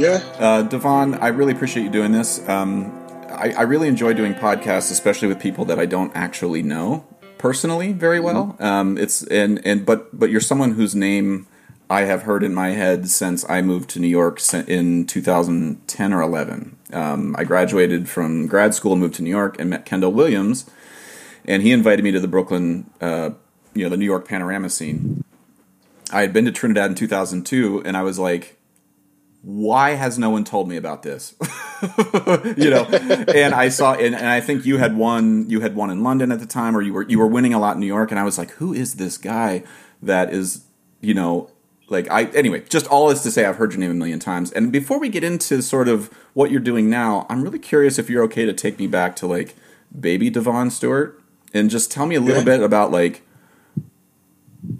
Yeah. Uh, Devon, I really appreciate you doing this. Um, I, I, really enjoy doing podcasts, especially with people that I don't actually know personally very well. Mm-hmm. Um, it's and and but but you're someone whose name I have heard in my head since I moved to New York in 2010 or 11. Um, I graduated from grad school moved to New York and met Kendall Williams, and he invited me to the Brooklyn, uh, you know, the New York panorama scene. I had been to Trinidad in 2002, and I was like, why has no one told me about this? you know, and I saw, and, and, I think you had one, you had one in London at the time, or you were you were winning a lot in New York, and I was like, who is this guy that is, you know, like I anyway, just all this to say I've heard your name a million times. And before we get into sort of what you're doing now, I'm really curious if you're okay to take me back to like baby Devon Stewart and just tell me a little yeah. bit about like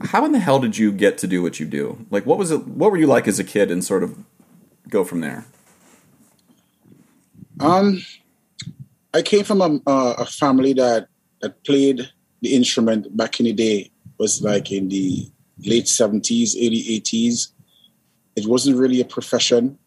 how in the hell did you get to do what you do? Like what was it what were you like as a kid and sort of go from there? Um I came from a, a family that that played the instrument back in the day it was like in the late 70s, early 80s. It wasn't really a profession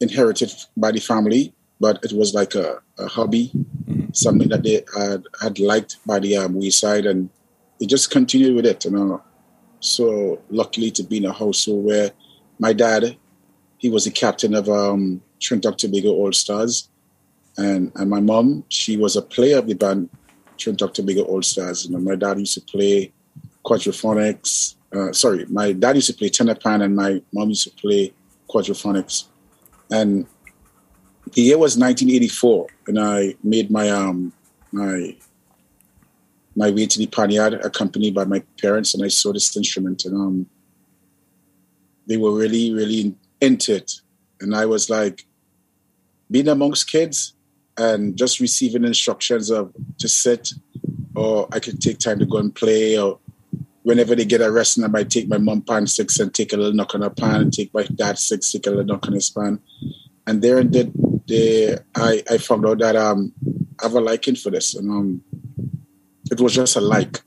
inherited by the family, but it was like a, a hobby, mm-hmm. something that they had, had liked by the um, wayside, and they just continued with it. You know, so luckily to be in a household where my dad, he was the captain of um, Trinidad Tobago All Stars, and and my mom, she was a player of the band Trinidad Tobago All Stars. You know, my dad used to play quadraphonics. Uh, sorry, my dad used to play tenor pan and my mom used to play quadraphonics. And the year was 1984, and I made my um my my way to the Panyard, accompanied by my parents, and I saw this instrument, and um, they were really, really into it, and I was like, being amongst kids and just receiving instructions of to sit, or I could take time to go and play, or whenever they get arrested, I might take my mom pan six and take a little knock on her pan, and take my dad six, take a little knock on his pan. And there and then they, I, I found out that um, I have a liking for this. And um, it was just a like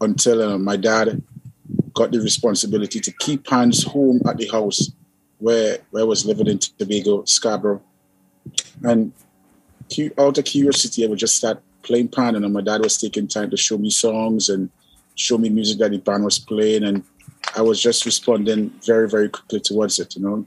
until uh, my dad got the responsibility to keep pans home at the house where, where I was living in Tobago, Scarborough. And out of curiosity, I would just start playing pan, and my dad was taking time to show me songs and show me music that the band was playing, and I was just responding very, very quickly towards it. You know.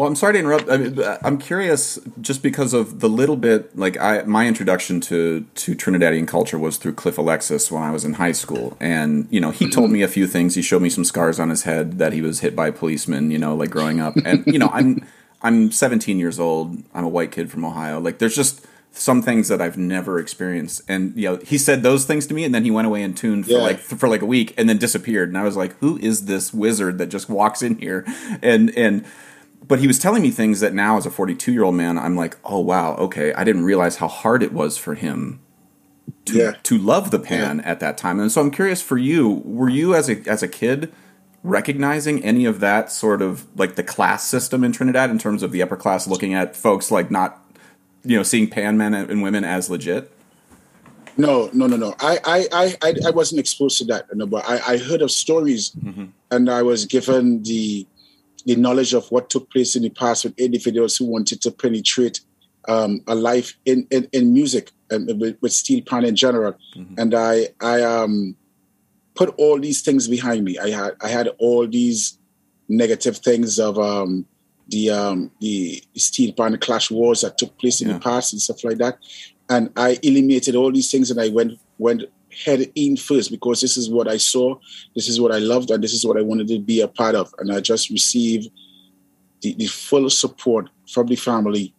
Well, I'm sorry to interrupt. I mean, I'm curious, just because of the little bit, like I, my introduction to to Trinidadian culture was through Cliff Alexis when I was in high school, and you know, he told mm-hmm. me a few things. He showed me some scars on his head that he was hit by policemen. You know, like growing up, and you know, I'm I'm 17 years old. I'm a white kid from Ohio. Like, there's just some things that I've never experienced. And you know, he said those things to me, and then he went away and tuned for yeah. like for like a week, and then disappeared. And I was like, "Who is this wizard that just walks in here?" And and but he was telling me things that now, as a 42 year old man, I'm like, "Oh wow, okay, I didn't realize how hard it was for him." To, yeah. to love the pan yeah. at that time, and so I'm curious for you. Were you as a as a kid recognizing any of that sort of like the class system in Trinidad in terms of the upper class looking at folks like not you know seeing pan men and women as legit? No, no, no, no. I, I, I, I wasn't exposed to that, no, but I, I heard of stories, mm-hmm. and I was given the the knowledge of what took place in the past with individuals who wanted to penetrate um, a life in, in, in music and with, with, steel pan in general. Mm-hmm. And I, I um, put all these things behind me. I had, I had all these negative things of um, the um, the steel pan clash wars that took place in yeah. the past and stuff like that. And I eliminated all these things and I went went head in first because this is what I saw, this is what I loved, and this is what I wanted to be a part of. And I just received the, the full support from the family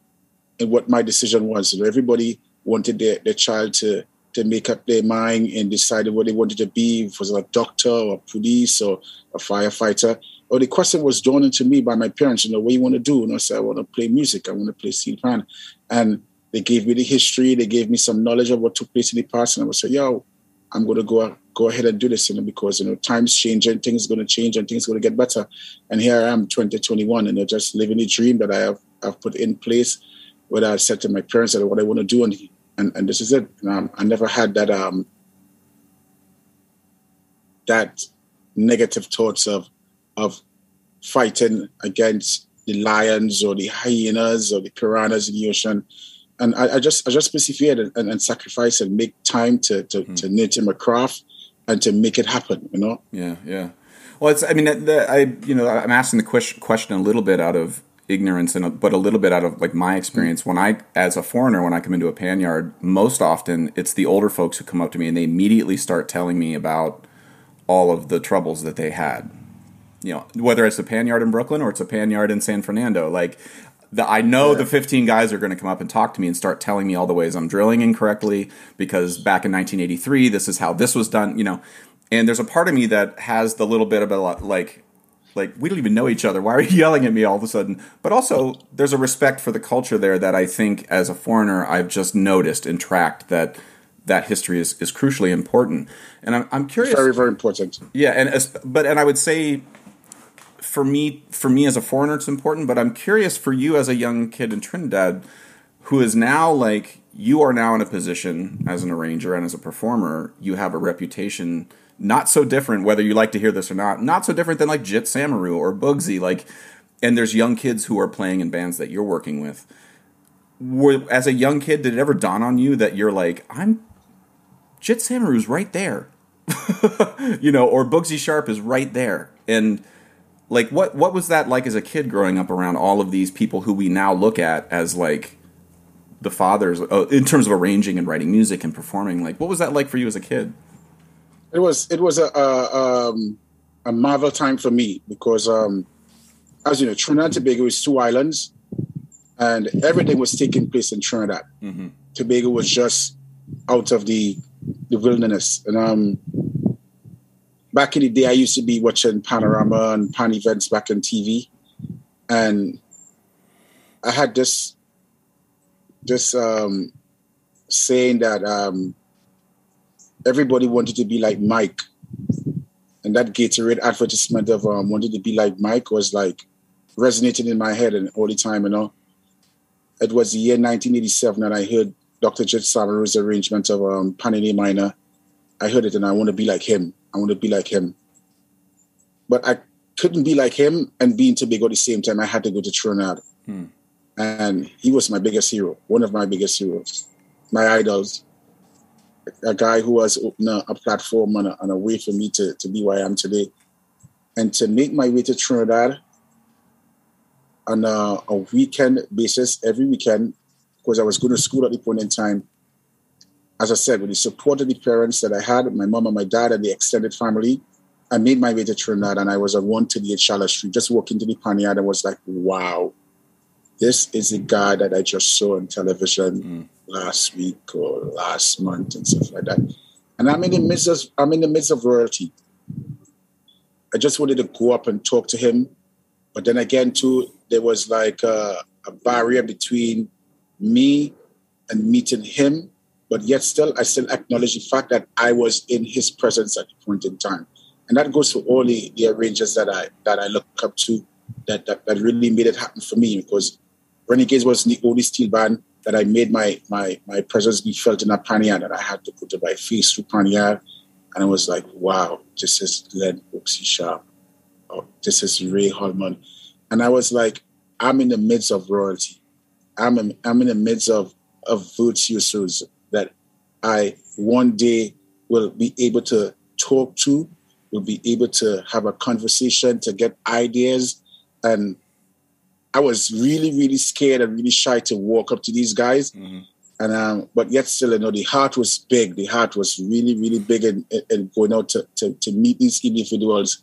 and what my decision was. So everybody wanted their, their child to to make up their mind and decide what they wanted to be, if it was a doctor or a police or a firefighter or the question was drawn into me by my parents, you know, what you want to do? And I said, I want to play music. I want to play steel pan. And they gave me the history. They gave me some knowledge of what took place in the past. And I was say, yo, I'm going to go go ahead and do this, you know, because, you know, times change and things are going to change and things are going to get better. And here I am, 2021, and know, just living the dream that I have I've put in place, where I said to my parents that what I want to do, and and, and this is it. Um, I never had that um that negative thoughts of of fighting against the lions or the hyenas or the piranhas in the ocean. And I, I just I just persevered and, and, and sacrifice and make time to to, mm. to nurture my craft and to make it happen. You know. Yeah, yeah. Well, it's I mean the, I you know I'm asking the question a little bit out of ignorance and but a little bit out of like my experience when I as a foreigner when I come into a pan yard most often it's the older folks who come up to me and they immediately start telling me about all of the troubles that they had you know whether it's a pan yard in Brooklyn or it's a pan yard in San Fernando like the, I know the 15 guys are going to come up and talk to me and start telling me all the ways I'm drilling incorrectly because back in 1983 this is how this was done you know? And there's a part of me that has the little bit of a like like we don't even know each other. Why are you yelling at me all of a sudden? But also there's a respect for the culture there that i think as a foreigner i've just noticed and tracked that that history is, is crucially important. And i'm, I'm curious very very important. Yeah and as, but and i would say for me for me as a foreigner it's important but i'm curious for you as a young kid in trinidad who is now like you are now in a position as an arranger and as a performer. You have a reputation not so different whether you like to hear this or not not so different than like jit samaroo or boogsie like and there's young kids who are playing in bands that you're working with. Were, as a young kid did it ever dawn on you that you're like i'm jit samaroo's right there. You know or boogsie sharpe is right there. And like what what was that like as a kid growing up around all of these people who we now look at as like the fathers uh, in terms of arranging and writing music and performing like what was that like for you as a kid it was it was a a, um, a marvel time for me because um, as you know, Trinidad and Tobago is two islands, and everything was taking place in Trinidad. Mm-hmm. Tobago was just out of the the wilderness, and um, back in the day, I used to be watching Panorama and Pan events back on TV, and I had this this um, saying that um, everybody wanted to be like Mike. And that Gatorade advertisement of um, wanted to be like Mike was like resonating in my head and all the time, you know. It was the year 1987 and I heard Dr. Jit Samaroo's arrangement of um, Pan in A Minor. I heard it and I want to be like him. I want to be like him. But I couldn't be like him and be in Tobago at the same time. I had to go to Trinidad. Hmm. And he was my biggest hero, one of my biggest heroes, my idols a guy who was opening a platform and a, and a way for me to, to be where I am today. And to make my way to Trinidad on a, a weekend basis, every weekend, because I was going to school at the point in time. As I said, with the support of the parents that I had, my mom and my dad and the extended family, I made my way to Trinidad and I was on 138 Charlotte Street, just walking to the Panyard and was like, wow, this is the guy that I just saw on television. Mm last week or last month and stuff like that. And I'm in the midst of I'm in the midst of royalty. I just wanted to go up and talk to him, but then again, too, there was like a, a barrier between me and meeting him. But yet, still, I still acknowledge the fact that I was in his presence at the point in time, and that goes to all the, the arrangers that I that I look up to, that, that that really made it happen for me. Because Renegades was the only steel band that I made my my my presence be felt in a Panyard that I had to put my face through Panyard. And I was like, wow, this is Glenn Boogsie Sharpe. Oh, this is Ray Holman. And I was like, I'm in the midst of royalty. I'm in, I'm in the midst of, of virtuosos that I one day will be able to talk to, will be able to have a conversation, to get ideas. And I was really, really scared and really shy to walk up to these guys. Mm-hmm. And um, but yet still, you know, the heart was big. The heart was really, really big and, going out to, to, to meet these individuals.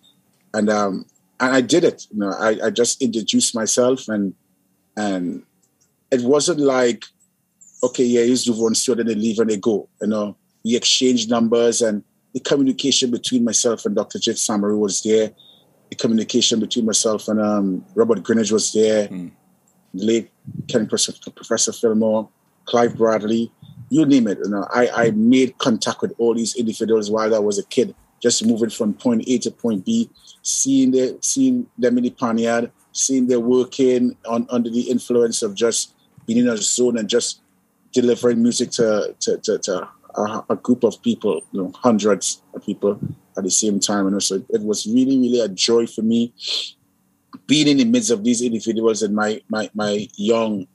And um, and I did it. You know, I, I just introduced myself and and it wasn't like, okay, yeah, one so then they leave and they go. You know, we exchanged numbers and the communication between myself and Dr. Jit Samaroo was there the communication between myself and um, Robert Greenidge was there, mm. late Ken Professor, Professor Philmore, Clive Bradley, you name it. You know, I, I made contact with all these individuals while I was a kid, just moving from point A to point B, seeing the, seeing them in the Panyard, seeing them working on under the influence of just being in a zone and just delivering music to to, to, to a, a, group of people, you know, hundreds of people at the same time. And so it was really, really a joy for me being in the midst of these individuals in my my my young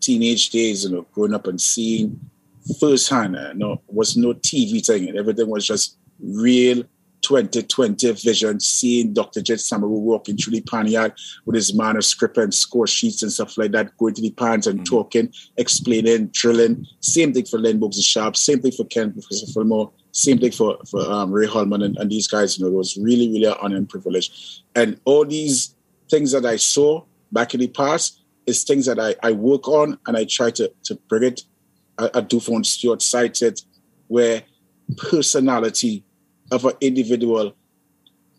teenage days, you know, growing up and seeing firsthand, you know, was no TV thing, everything was just real 2020 vision, seeing Dr. Jit Samaroo walking through the pan yard with his manuscript and score sheets and stuff like that, going to the pans and mm-hmm. talking, explaining, drilling. Same thing for Len and Sharp, same thing for Ken Professor Philmore, same thing for, for um, Ray Holman and, and, these guys. You know, it was really, really an honor and privilege. And all these things that I saw back in the past is things that I, I work on and I try to, to bring it. I, I do for Stuart cited where personality of an individual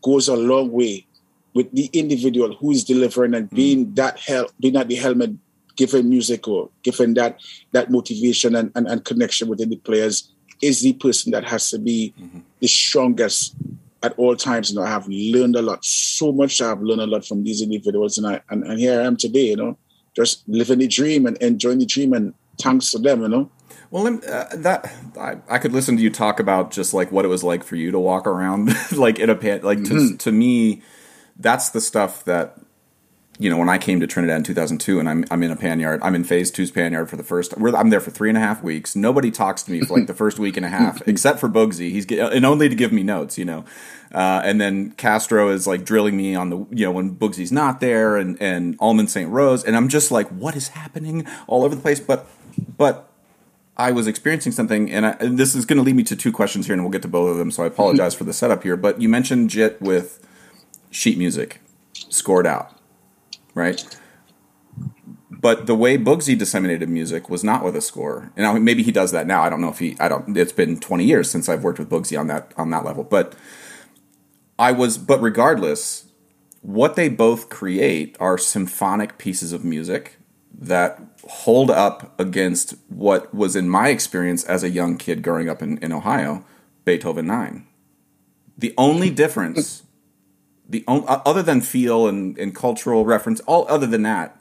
goes a long way with the individual who is delivering and mm. being that help, being at the helmet, giving music or giving that that motivation and, and, and connection within the players is the person that has to be mm-hmm. the strongest at all times. You know, I have learned a lot, so much I have learned a lot from these individuals, and I and, and here I am today. You know, just living the dream and enjoying the dream, and thanks to them. You know. Well, uh, that I, I, could listen to you talk about just like what it was like for you to walk around like in a pan. Like mm-hmm. to, to me, that's the stuff that you know when I came to Trinidad in 2002, and I'm I'm in a pan yard. I'm in Phase Two's pan yard for the first. I'm there for three and a half weeks. Nobody talks to me for like the first week and a half, except for Boogsie. He's and only to give me notes, you know. Uh, and then Castro is like drilling me on the you know when Boogsie's not there, and and Almond St. Rose, and I'm just like, what is happening all over the place? But but I was experiencing something, and, I, and this is going to lead me to two questions here, and we'll get to both of them. So I apologize mm-hmm. for the setup here. But you mentioned JIT with sheet music scored out, right? But the way Boogsie disseminated music was not with a score. And maybe he does that now. I don't know if he. I don't. It's been twenty years since I've worked with Boogsie on that on that level. But I was. But regardless, what they both create are symphonic pieces of music that hold up against what was in my experience as a young kid growing up in, in Ohio, Beethoven 9. The only difference, the on, uh, other than feel and, and cultural reference, all other than that,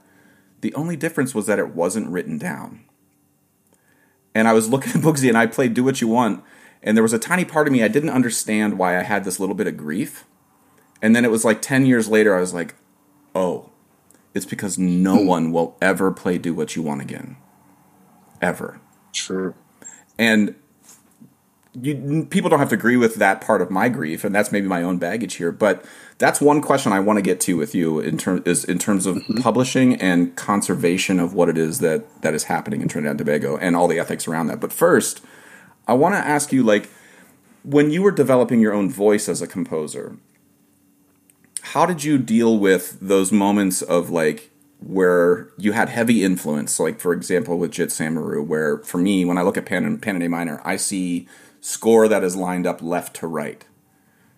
the only difference was that it wasn't written down. And I was looking at Boogsie and I played Do What You Want, and there was a tiny part of me I didn't understand why I had this little bit of grief. And then it was like 10 years later, I was like, oh, it's because no hmm. one will ever play Do What You Want again. Ever. True. And you, people don't have to agree with that part of my grief, and that's maybe my own baggage here. But that's one question I want to get to with you in terms is in terms of mm-hmm. publishing and conservation of what it is that that is happening in Trinidad and Tobago and all the ethics around that. But first, I want to ask you, like, when you were developing your own voice as a composer, how did you deal with those moments of like where you had heavy influence, like for example with Jit Samaroo, where for me, when I look at Pan, Pan and A minor, I see score that is lined up left to right.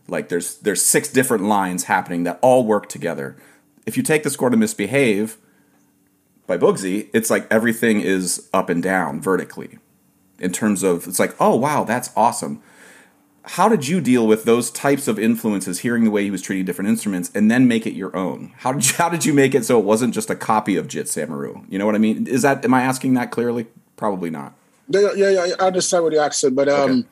Like there's there's six different lines happening that all work together. If you take the score to Misbehave by Boogsie, it's like everything is up and down vertically. In terms of it's like, oh wow, that's awesome how did you deal with those types of influences hearing the way he was treating different instruments and then make it your own? How did you, how did you make it so it wasn't just a copy of jit samaroo? You know what i mean? Is that am i asking that clearly? Probably not. Yeah yeah, yeah i understand what you're asking but um okay.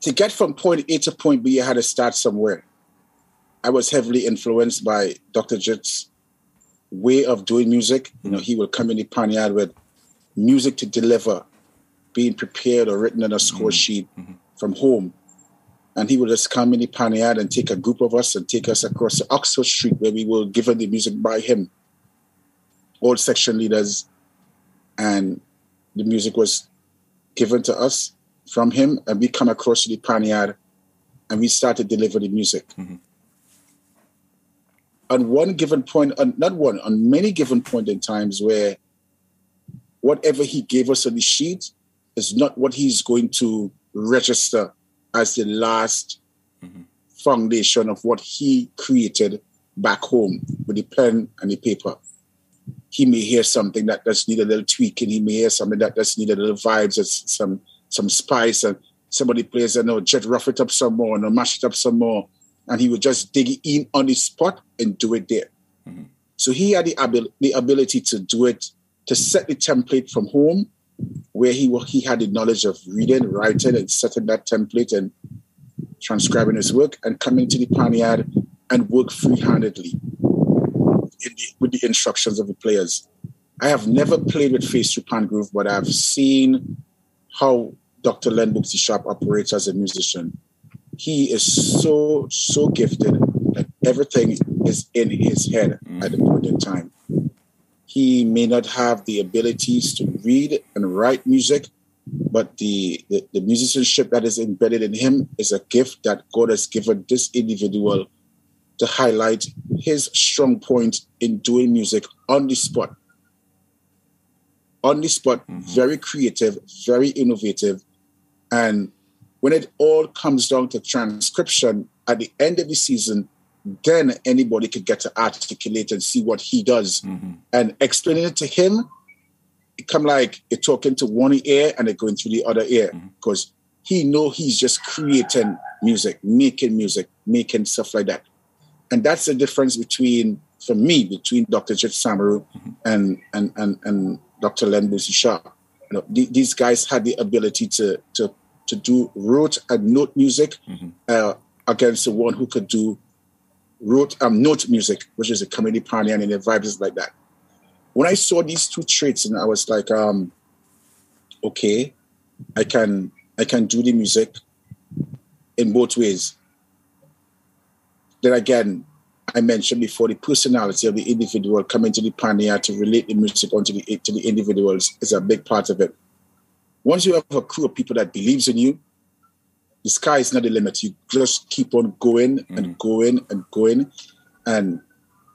to get from point a to point b you had to start somewhere. I was heavily influenced by dr jit's way of doing music. You know he would come in the panyard with music to deliver being prepared or written on a score mm-hmm. sheet mm-hmm. from home. And he would just come in the panyard and take a group of us and take us across the Oxford Street where we were given the music by him. All section leaders. And the music was given to us from him. And we come across to the panyard and we started to deliver the music. Mm-hmm. On one given point, on, not one, on many given point in times where whatever he gave us on the sheet, is not what he's going to register as the last mm-hmm. foundation of what he created back home with the pen and the paper. He may hear something that does need a little tweaking. He may hear something that does need a little vibes, some some spice, and somebody plays and no, just rough it up some more, and mash it up some more, and he would just dig in on the spot and do it there. Mm-hmm. So he had the, abil- the ability to do it, to set the template from home where he he had the knowledge of reading, writing, and setting that template and transcribing his work, and coming to the panyard and work free-handedly the, with the instructions of the players. I have never played with Phase II Pan Groove, but I've seen how Dr. Len Boogsie Sharpe operates as a musician. He is so, so gifted that everything is in his head at the point in time. He may not have the abilities to read and write music, but the, the, the musicianship that is embedded in him is a gift that God has given this individual to highlight his strong point in doing music on the spot. On the spot, mm-hmm. very creative, very innovative. And when it all comes down to transcription at the end of the season, then anybody could get to articulate and see what he does. Mm-hmm. And explaining it to him, it come like you're talking to one ear and it going through the other ear because mm-hmm. he know he's just creating music, making music, making stuff like that. And that's the difference between, for me, between Dr. Jit Samaroo mm-hmm. and, and, and, and Dr. Len Boogsie Sharpe. You know, th- these guys had the ability to, to, to do rote and note music mm-hmm. uh, against the one who could do wrote um, note music, which is a comedy pioneer and the vibes like that. When I saw these two traits, and I was like, um, okay, I can I can do the music in both ways. Then again, I mentioned before the personality of the individual coming to the pioneer to relate the music onto the to the individuals is a big part of it. Once you have a crew of people that believes in you, the sky is not the limit. You just keep on going mm. and going and going. And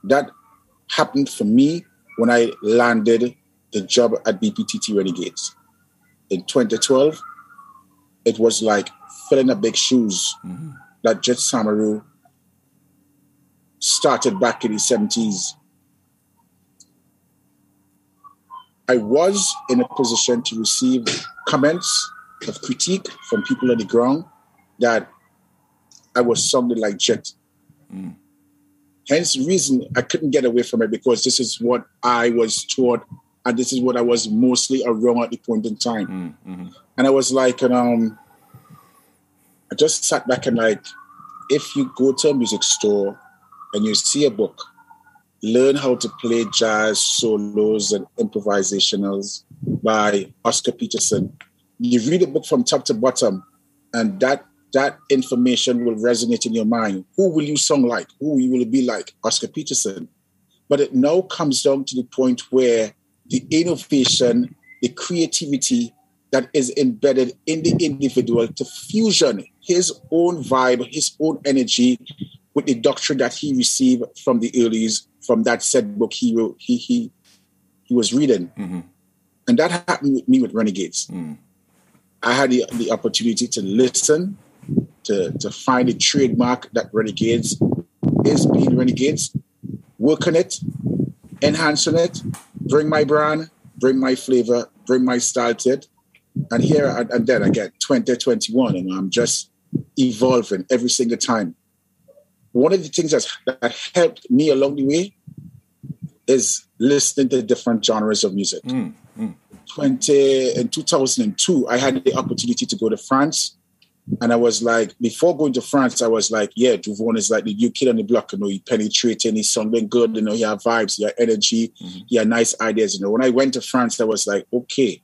that happened for me when I landed the job at BPTT Renegades. In 2012, it was like filling a big shoes mm-hmm. that Jit Samaroo started back in the 70s. I was in a position to receive comments of critique from people on the ground that I was something like Jet. Mm. Hence the reason I couldn't get away from it because this is what I was taught and this is what I was mostly around at the point in time. Mm, mm-hmm. And I was like, um, I just sat back and like, if you go to a music store and you see a book, learn how to play jazz solos and improvisationals by Oscar Peterson. You read the book from top to bottom, and that that information will resonate in your mind. Who will you song like? Who will you be like? Oscar Peterson. But it now comes down to the point where the innovation, the creativity that is embedded in the individual to fusion his own vibe, his own energy with the doctrine that he received from the earlies, from that said book he wrote, he he he was reading. Mm-hmm. And that happened with me with Renegades. Mm. I had the, the opportunity to listen to, to find a trademark that Renegades is being Renegades, work on it, enhance on it, bring my brand, bring my flavor, bring my style to it. And here and, and then again, 2021, and I'm just evolving every single time. One of the things that's, that helped me along the way is listening to different genres of music. Mm, mm. 20 in 2002, I had the opportunity to go to France and I was like, before going to France, I was like, yeah, Duvon is like the new kid on the block. You know, he penetrating, he's something good. You know, he had vibes, he had energy, mm-hmm. he had nice ideas. You know, when I went to France, I was like, okay,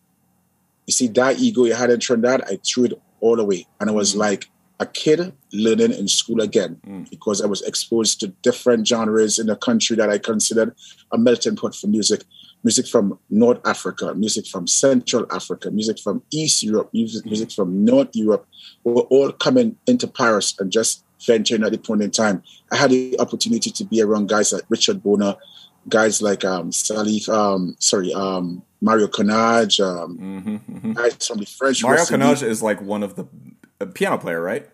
you see that ego you had in Trinidad, I threw it all away, and I was mm-hmm. like a kid learning in school again mm. because I was exposed to different genres in a country that I considered a melting pot for music music from North Africa, music from Central Africa, music from East Europe, music, music from North Europe were all coming into Paris and just venturing at the point in time. I had the opportunity to be around guys like Richard Bona, guys like um, Salif, um, sorry, um, Mario Canonge, um, mm-hmm, mm-hmm. guys from the French. Mario Canonge is like one of the piano player, right?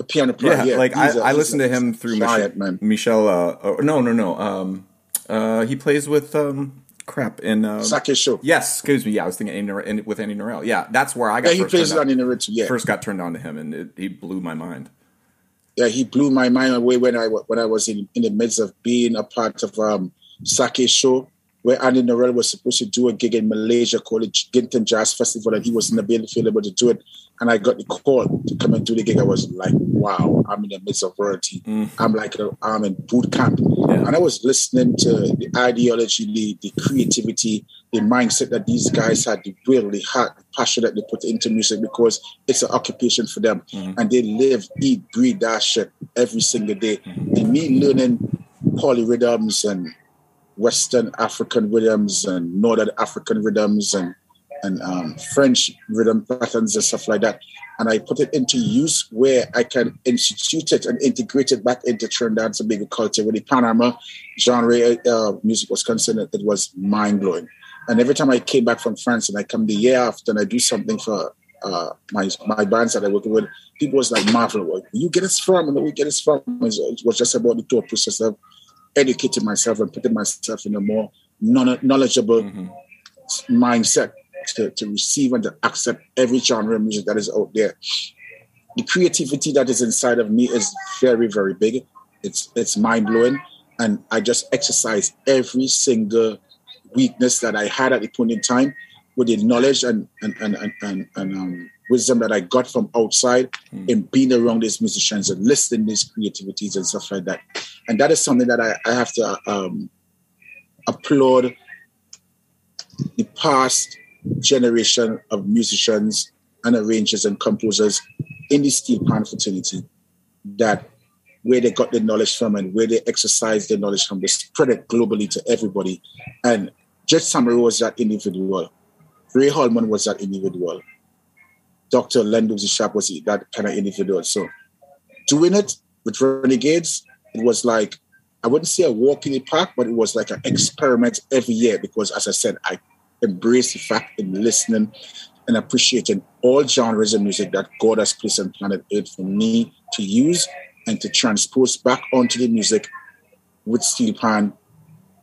A piano player, yeah. yeah. Like I, a, I listened to him through Michel. Michel uh, oh, no, no, no. Um, uh, he plays with um, crap in um, Sakésho. Yes, excuse me. Yeah, I was thinking Andy, with Andy Narell. Yeah, that's where I got. Yeah, he plays on Andy Narell. Yeah, first got turned on to him, and it, he blew my mind. Yeah, he blew my mind away when I when I was in, in the midst of being a part of um, Sakésho where Andy Narell was supposed to do a gig in Malaysia called the Gintan Jazz Festival, and he wasn't available to do it. And I got the call to come and do the gig. I was like, wow, I'm in the midst of royalty. Mm. I'm like, I'm in boot camp. Yeah. And I was listening to the ideology, the, the creativity, the mindset that these guys had, the will, the heart, the passion that they put into music because it's an occupation for them. Mm-hmm. And they live, eat, breathe that shit every single day. Mm-hmm. And me learning polyrhythms and Western African rhythms and Northern African rhythms and and um, French rhythm patterns and stuff like that. And I put it into use where I can institute it and integrate it back into Trinidad Tobago culture. With the Panorama genre uh, music was concerned, it was mind blowing. And every time I came back from France and I come the year after and I do something for uh, my my bands that I work with, people was like marvel, where you get us from and where we get us from. It was just about the thought process of educating myself and putting myself in a more knowledgeable mm-hmm. mindset to, to receive and to accept every genre of music that is out there. The creativity that is inside of me is very, very big. It's it's mind blowing, and I just exercise every single weakness that I had at the point in time with the knowledge and and and and, and, and um, wisdom that I got from outside mm. in being around these musicians and listening these creativities and stuff like that. And that is something that I, I have to um, applaud the past generation of musicians and arrangers and composers in the steel pan fraternity that where they got the knowledge from and where they exercise their knowledge from, they spread it globally to everybody. And Jit Samaroo was that individual. Ray Holman was that individual. Dr. Len Boogsie Sharpe was that kind of individual. So doing it with Renegades, it was like, I wouldn't say a walk in the park, but it was like an experiment every year because, as I said, I embrace the fact in listening and appreciating all genres of music that God has placed on planet Earth for me to use and to transpose back onto the music with steel pan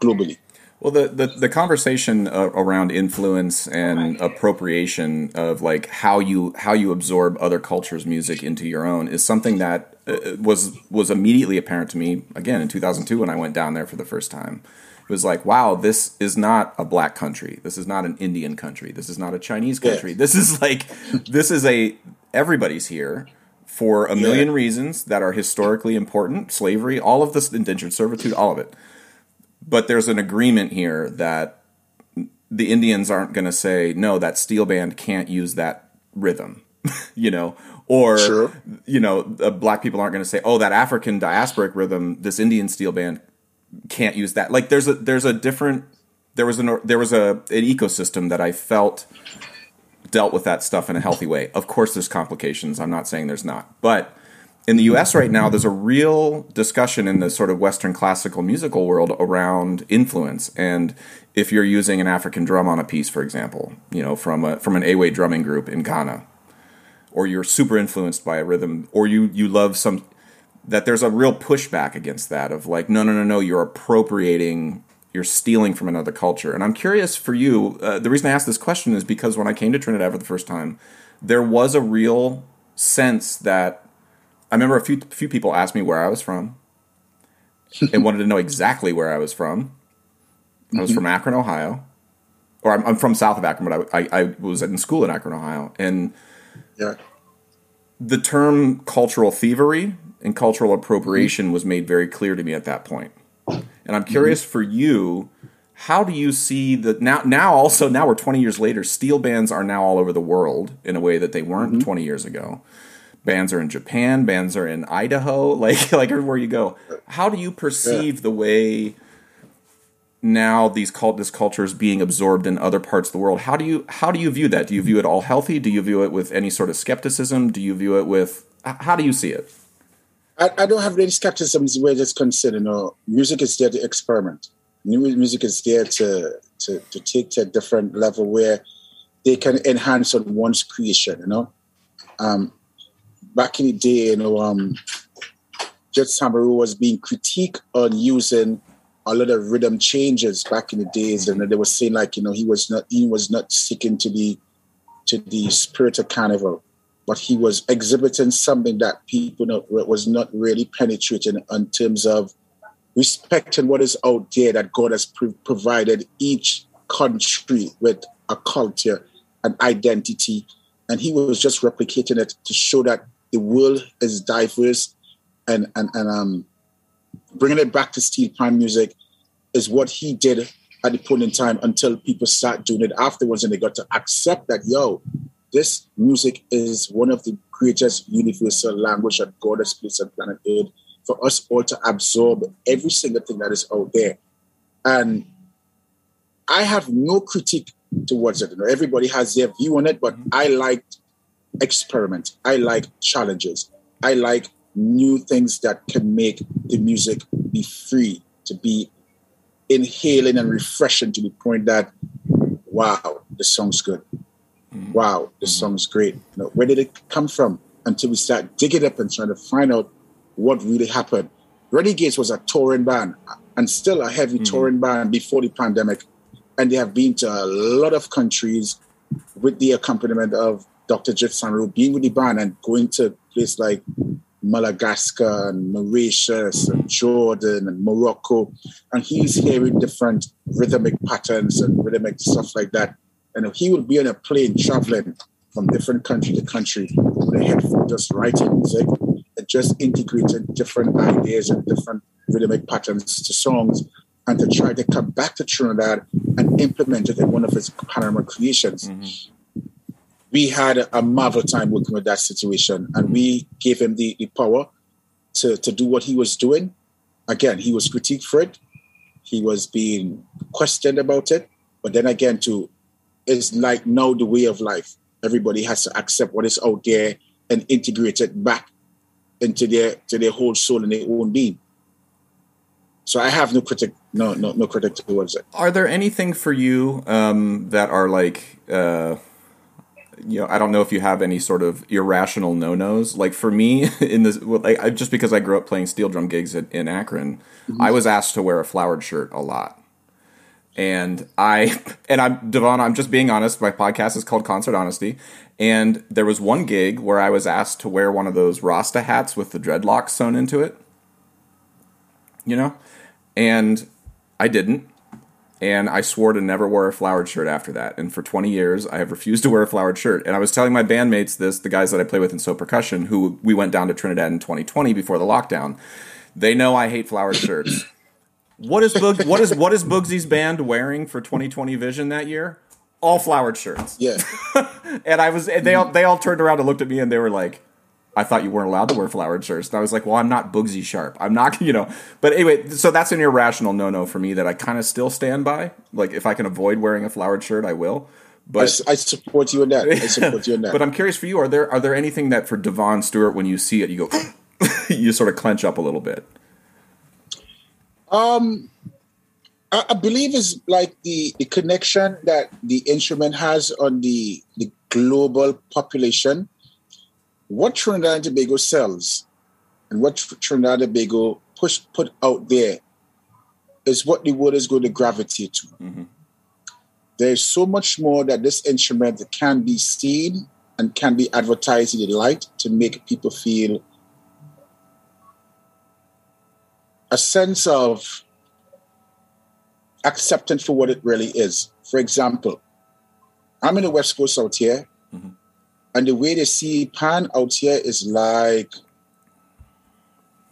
globally. Well, the, the, the conversation uh, around influence and appropriation of like how you how you absorb other cultures' music into your own is something that uh, was was immediately apparent to me again in 2002 when I went down there for the first time. It was like, wow, this is not a black country. This is not an Indian country. This is not a Chinese country. This is like this is a everybody's here for a million yeah. reasons that are historically important. Slavery, all of this indentured servitude, all of it but there's an agreement here that the Indians aren't going to say no. That steel band can't use that rhythm, you know, or sure. you know, black people aren't going to say, oh, that African diasporic rhythm, this Indian steel band can't use that. Like there's a there's a different there was an there was a an ecosystem that I felt dealt with that stuff in a healthy way. Of course, there's complications. I'm not saying there's not, but in the US right now, there's a real discussion in the sort of Western classical musical world around influence. And if you're using an African drum on a piece, for example, you know, from a from an Ewe drumming group in Ghana, or you're super influenced by a rhythm, or you you love some that there's a real pushback against that of like, no, no, no, no, you're appropriating, you're stealing from another culture. And I'm curious for you, uh, the reason I ask this question is because when I came to Trinidad for the first time, there was a real sense that I remember a few few people asked me where I was from and wanted to know exactly where I was from. I was mm-hmm. from Akron, Ohio, or I'm, I'm, from south of Akron, but I, I, I, was in school in Akron, Ohio, and yeah. the term cultural thievery and cultural appropriation mm-hmm. was made very clear to me at that point. And I'm curious mm-hmm. for you, how do you see the now? Now also now we're 20 years later. Steel bands are now all over the world in a way that they weren't mm-hmm. 20 years ago bands are in Japan, bands are in Idaho, like like everywhere you go. How do you perceive yeah. the way now these cult this culture is being absorbed in other parts of the world? How do you how do you view that? Do you view it all healthy? Do you view it with any sort of skepticism? Do you view it with how do you see it? I, I don't have any skepticism where it's concerned. You know, music is there to experiment. New music is there to to to take to a different level where they can enhance on one's creation. You know, um, back in the day, you know, um, Jit Samaroo was being critiqued on using a lot of rhythm changes back in the days, and they were saying like, you know, he was not he was not sticking to the to the spirit of carnival, but he was exhibiting something that people not, was not really penetrating in terms of respecting what is out there that God has provided each country with a culture, an identity, and he was just replicating it to show that the world is diverse and and, and um bringing it back to steel pan music is what he did at the point in time until people start doing it afterwards and they got to accept that yo this music is one of the greatest universal language that god has placed on planet earth for us all to absorb every single thing that is out there. And i have no critique towards it. You know everybody has their view on it but i like experiment i like challenges i like new things that can make the music be free to be inhaling and refreshing to the point that, wow, the song's good. Mm-hmm. Wow, the mm-hmm. song's great. You know, where did it come from? Until we start digging up and trying to find out what really happened. Renegades was a touring band and still a heavy mm-hmm. touring band before the pandemic. And they have been to a lot of countries with the accompaniment of Dr. Jit Samaroo being with the band and going to places like Madagascar and Mauritius and Jordan and Morocco. And he's hearing different rhythmic patterns and rhythmic stuff like that. And he would be on a plane traveling from different country to country with a headphone just writing music and just integrating different ideas and different rhythmic patterns to songs and to try to come back to Trinidad and implement it in one of his panorama creations. Mm-hmm we had a marvel time working with that situation, and we gave him the, the power to, to do what he was doing. Again, he was critiqued for it. He was being questioned about it. But then again, too, it's like now the way of life. Everybody has to accept what is out there and integrate it back into their to their whole soul and their own being. So I have no critic, no no no critic towards it. Are there anything for you um, that are like? Uh you know, I don't know if you have any sort of irrational no nos. Like for me, in this, like, I, just because I grew up playing steel drum gigs at, in Akron, mm-hmm. I was asked to wear a flowered shirt a lot. And I, and I'm, Devon, I'm just being honest. My podcast is called Concert Honesty. And there was one gig where I was asked to wear one of those Rasta hats with the dreadlocks sewn into it. You know? And I didn't and I swore to never wear a flowered shirt after that. And for 20 years, I have refused to wear a flowered shirt. And I was telling my bandmates this, the guys that I play with in Sō Percussion, who we went down to Trinidad in 2020 before the lockdown. They know I hate flowered shirts. What is Boog- what is what is Boogsie's band wearing for 2020 Vision that year? All flowered shirts. Yeah. and I was and they all they all turned around and looked at me and they were like, I thought you weren't allowed to wear flowered shirts. And I was like, well, I'm not Boogsie Sharpe. I'm not, you know. But anyway, so that's an irrational no no for me that I kind of still stand by. Like, if I can avoid wearing a flowered shirt, I will. But I, I support you in that. I support you in that. but I'm curious for you. Are there are there anything that for Devon Stewart when you see it, you go, you sort of clench up a little bit? Um, I, I believe is like the the connection that the instrument has on the the global population what Trinidad and Tobago sells and what Trinidad and Tobago push put out there is what the world is going to gravitate to. Mm-hmm. There's so much more that this instrument can be seen and can be advertised in the light to make people feel a sense of acceptance for what it really is. For example, I'm in the West Coast out here. Mm-hmm. And the way they see pan out here is like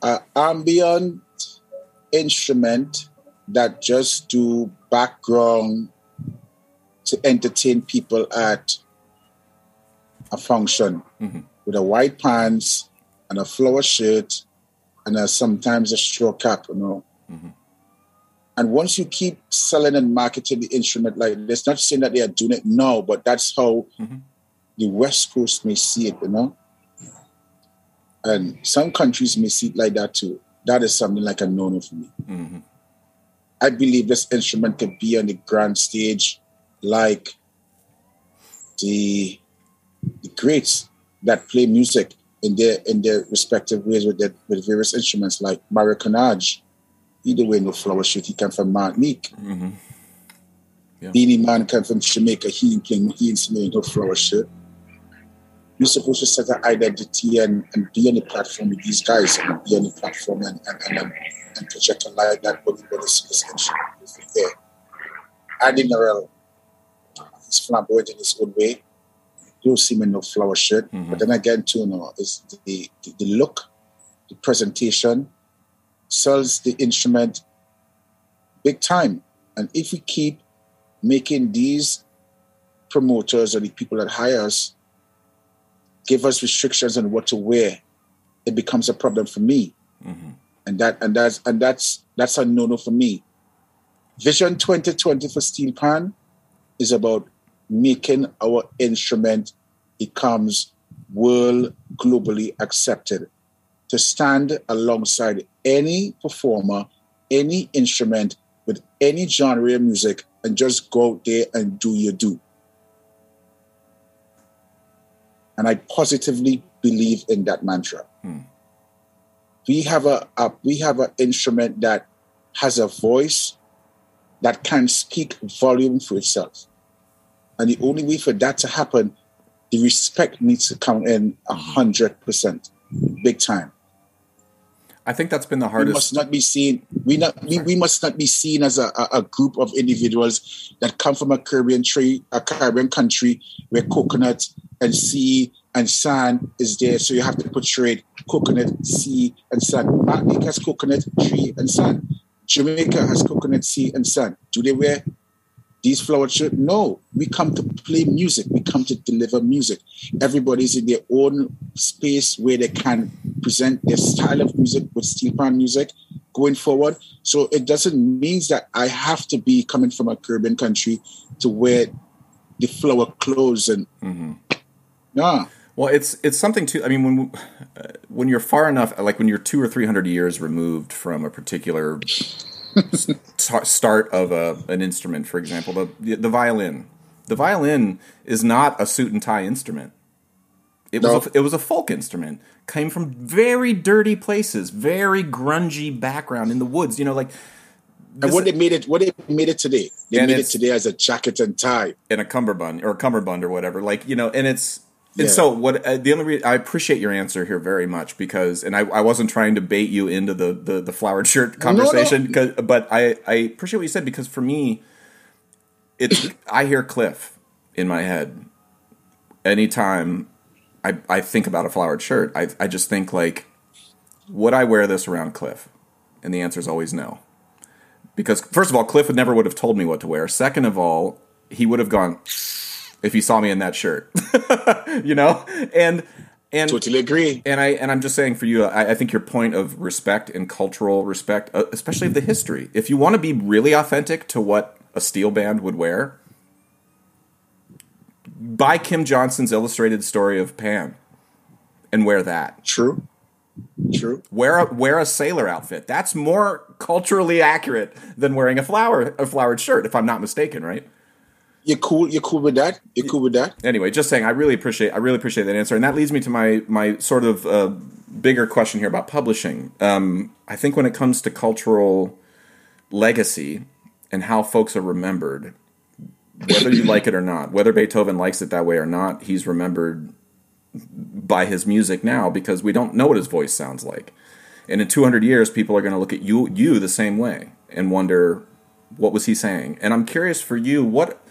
an ambient instrument that just do background to entertain people at a function mm-hmm. with a white pants and a flower shirt and a, sometimes a straw cap, you know. Mm-hmm. And once you keep selling and marketing the instrument like this, not saying that they are doing it now, but that's how mm-hmm the West Coast may see it, you know. And some countries may see it like that too. That is something like a no-no for me. Mm-hmm. I believe this instrument can be on the grand stage like the, the greats that play music in their in their respective ways with their, with various instruments like Mario Canonge. Either way, no flower shoot. He came from Martinique. Mm-hmm. Yeah. Beenie Man came from Jamaica. He playing he instrumental flower shirt. You're supposed to set an identity and, and be on the platform with these guys and be on the platform and, and, and, and project a light that what we see this instrument there. Andy Narell, he's flamboyant in his own way. You don't see him in no flower shirt. Mm-hmm. But then again, too, know, is the, the, the look, the presentation, sells the instrument big time. And if we keep making these promoters or the people that hire us give us restrictions on what to wear, it becomes a problem for me. Mm-hmm. And that and that's and that's that's a no-no for me. Vision 2020 for Steel Pan is about making our instrument becomes world globally accepted to stand alongside any performer, any instrument with any genre of music and just go out there and do your do. And I positively believe in that mantra. Hmm. We have a, a we have an instrument that has a voice that can speak volume for itself. And the only way for that to happen, the respect needs to come in a hundred percent, big time. I think that's been the hardest. We must not be seen. We not. We, we must not be seen as a, a, a, group of individuals that come from a Caribbean tree, a Caribbean country where coconut and sea and sand is there. So you have to portray coconut, sea, and sand. Martinique has coconut, tree, and sand. Jamaica has coconut, sea, and sand. Do they wear these flower shirts? No. We come to play music. We come to deliver music. Everybody's in their own space where they can present their style of music with steel pan music going forward. So it doesn't mean that I have to be coming from a Caribbean country to wear the flower clothes and mm-hmm. Yeah. Well, it's it's something too. I mean, when uh, when you're far enough, like when you're two or three hundred years removed from a particular start of a, an instrument, for example, the the violin. The violin is not a suit and tie instrument. It no. was a, it was a folk instrument. Came from very dirty places, very grungy background in the woods. You know, like and what they made it, what they made it today, they made it today as a jacket and tie and a cummerbund or a cummerbund or whatever. Like you know, and it's and yeah. so what uh, the only reason I appreciate your answer here very much because and I, I wasn't trying to bait you into the the, the flowered shirt conversation no, no. but I I appreciate what you said because for me it's I hear Cliff in my head anytime I I think about a flowered shirt I I just think like would I wear this around Cliff and the answer is always no because first of all, Cliff would never would have told me what to wear. Second of all, he would have gone if you saw me in that shirt, you know, and and totally agree. And I and I'm just saying for you, I, I think your point of respect and cultural respect, uh, especially of the history. If you want to be really authentic to what a steel band would wear, buy Kim Johnson's illustrated story of Pan and wear that. True. True. Wear a wear a sailor outfit. That's more culturally accurate than wearing a flower a flowered shirt, if I'm not mistaken, right? You're cool. You're cool with that. You're cool with that. Anyway, just saying, I really appreciate. I really appreciate that answer, and that leads me to my my sort of uh, bigger question here about publishing. Um, I think when it comes to cultural legacy and how folks are remembered, whether you like it or not, whether Beethoven likes it that way or not, he's remembered by his music now because we don't know what his voice sounds like. And in 200 years, people are going to look at you you the same way and wonder what was he saying. And I'm curious for you, what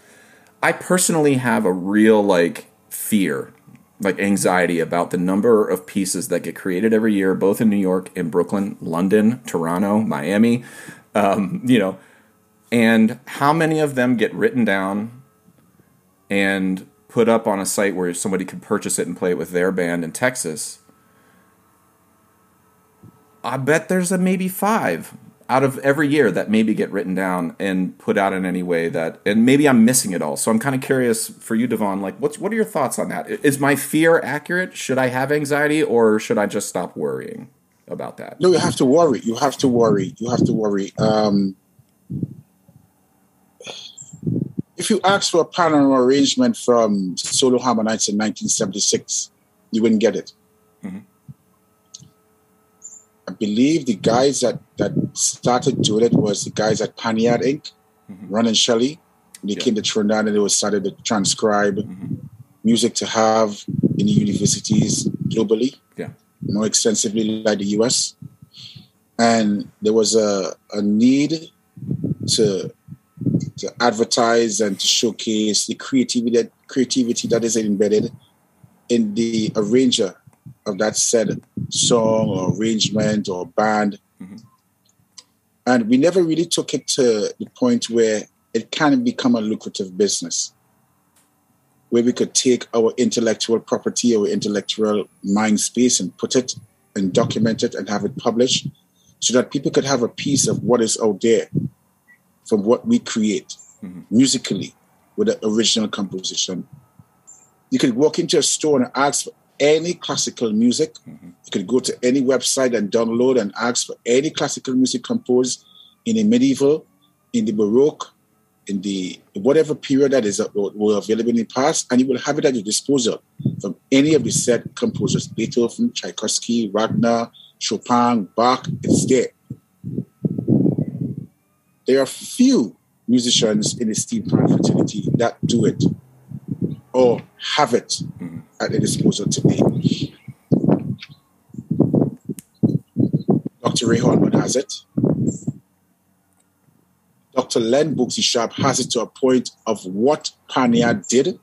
I personally have a real like fear, like anxiety about the number of pieces that get created every year, both in New York and Brooklyn, London, Toronto, Miami. Um, you know, and how many of them get written down and put up on a site where somebody could purchase it and play it with their band in Texas. I bet there's a maybe five out of every year that maybe get written down and put out in any way that and maybe I'm missing it all. So I'm kind of curious for you, Devon, like what's what are your thoughts on that? Is my fear accurate? Should I have anxiety or should I just stop worrying about that? No, you have to worry. You have to worry. You have to worry. Um, if you ask for a panorama arrangement from Solo Harmonites in 1976, you wouldn't get it. Mm-hmm. I believe the guys that, that started doing it was the guys at Panyard Inc., mm-hmm. Ron and Shelley. They yeah. came to Trinidad and they started to transcribe mm-hmm. music to have in the universities globally, yeah, more extensively like the US. And there was a, a need to to advertise and to showcase the creativity that creativity that is embedded in the arranger of that said song or arrangement or band. Mm-hmm. And we never really took it to the point where it can become a lucrative business, where we could take our intellectual property, our intellectual mind space, and put it and document it and have it published so that people could have a piece of what is out there from what we create mm-hmm. musically with the original composition. You could walk into a store and ask for any classical music. Mm-hmm. You could go to any website and download and ask for any classical music composed in the medieval, in the Baroque, in the whatever period that is were available in the past, and you will have it at your disposal from any of the said composers: Beethoven, Tchaikovsky, Wagner, Chopin, Bach. It's there. There are few musicians in the steel pan fraternity that do it or have it at their disposal today. Dr. Ray has it. Dr. Len Boogsie Sharpe has it to a point of what Pioneer did.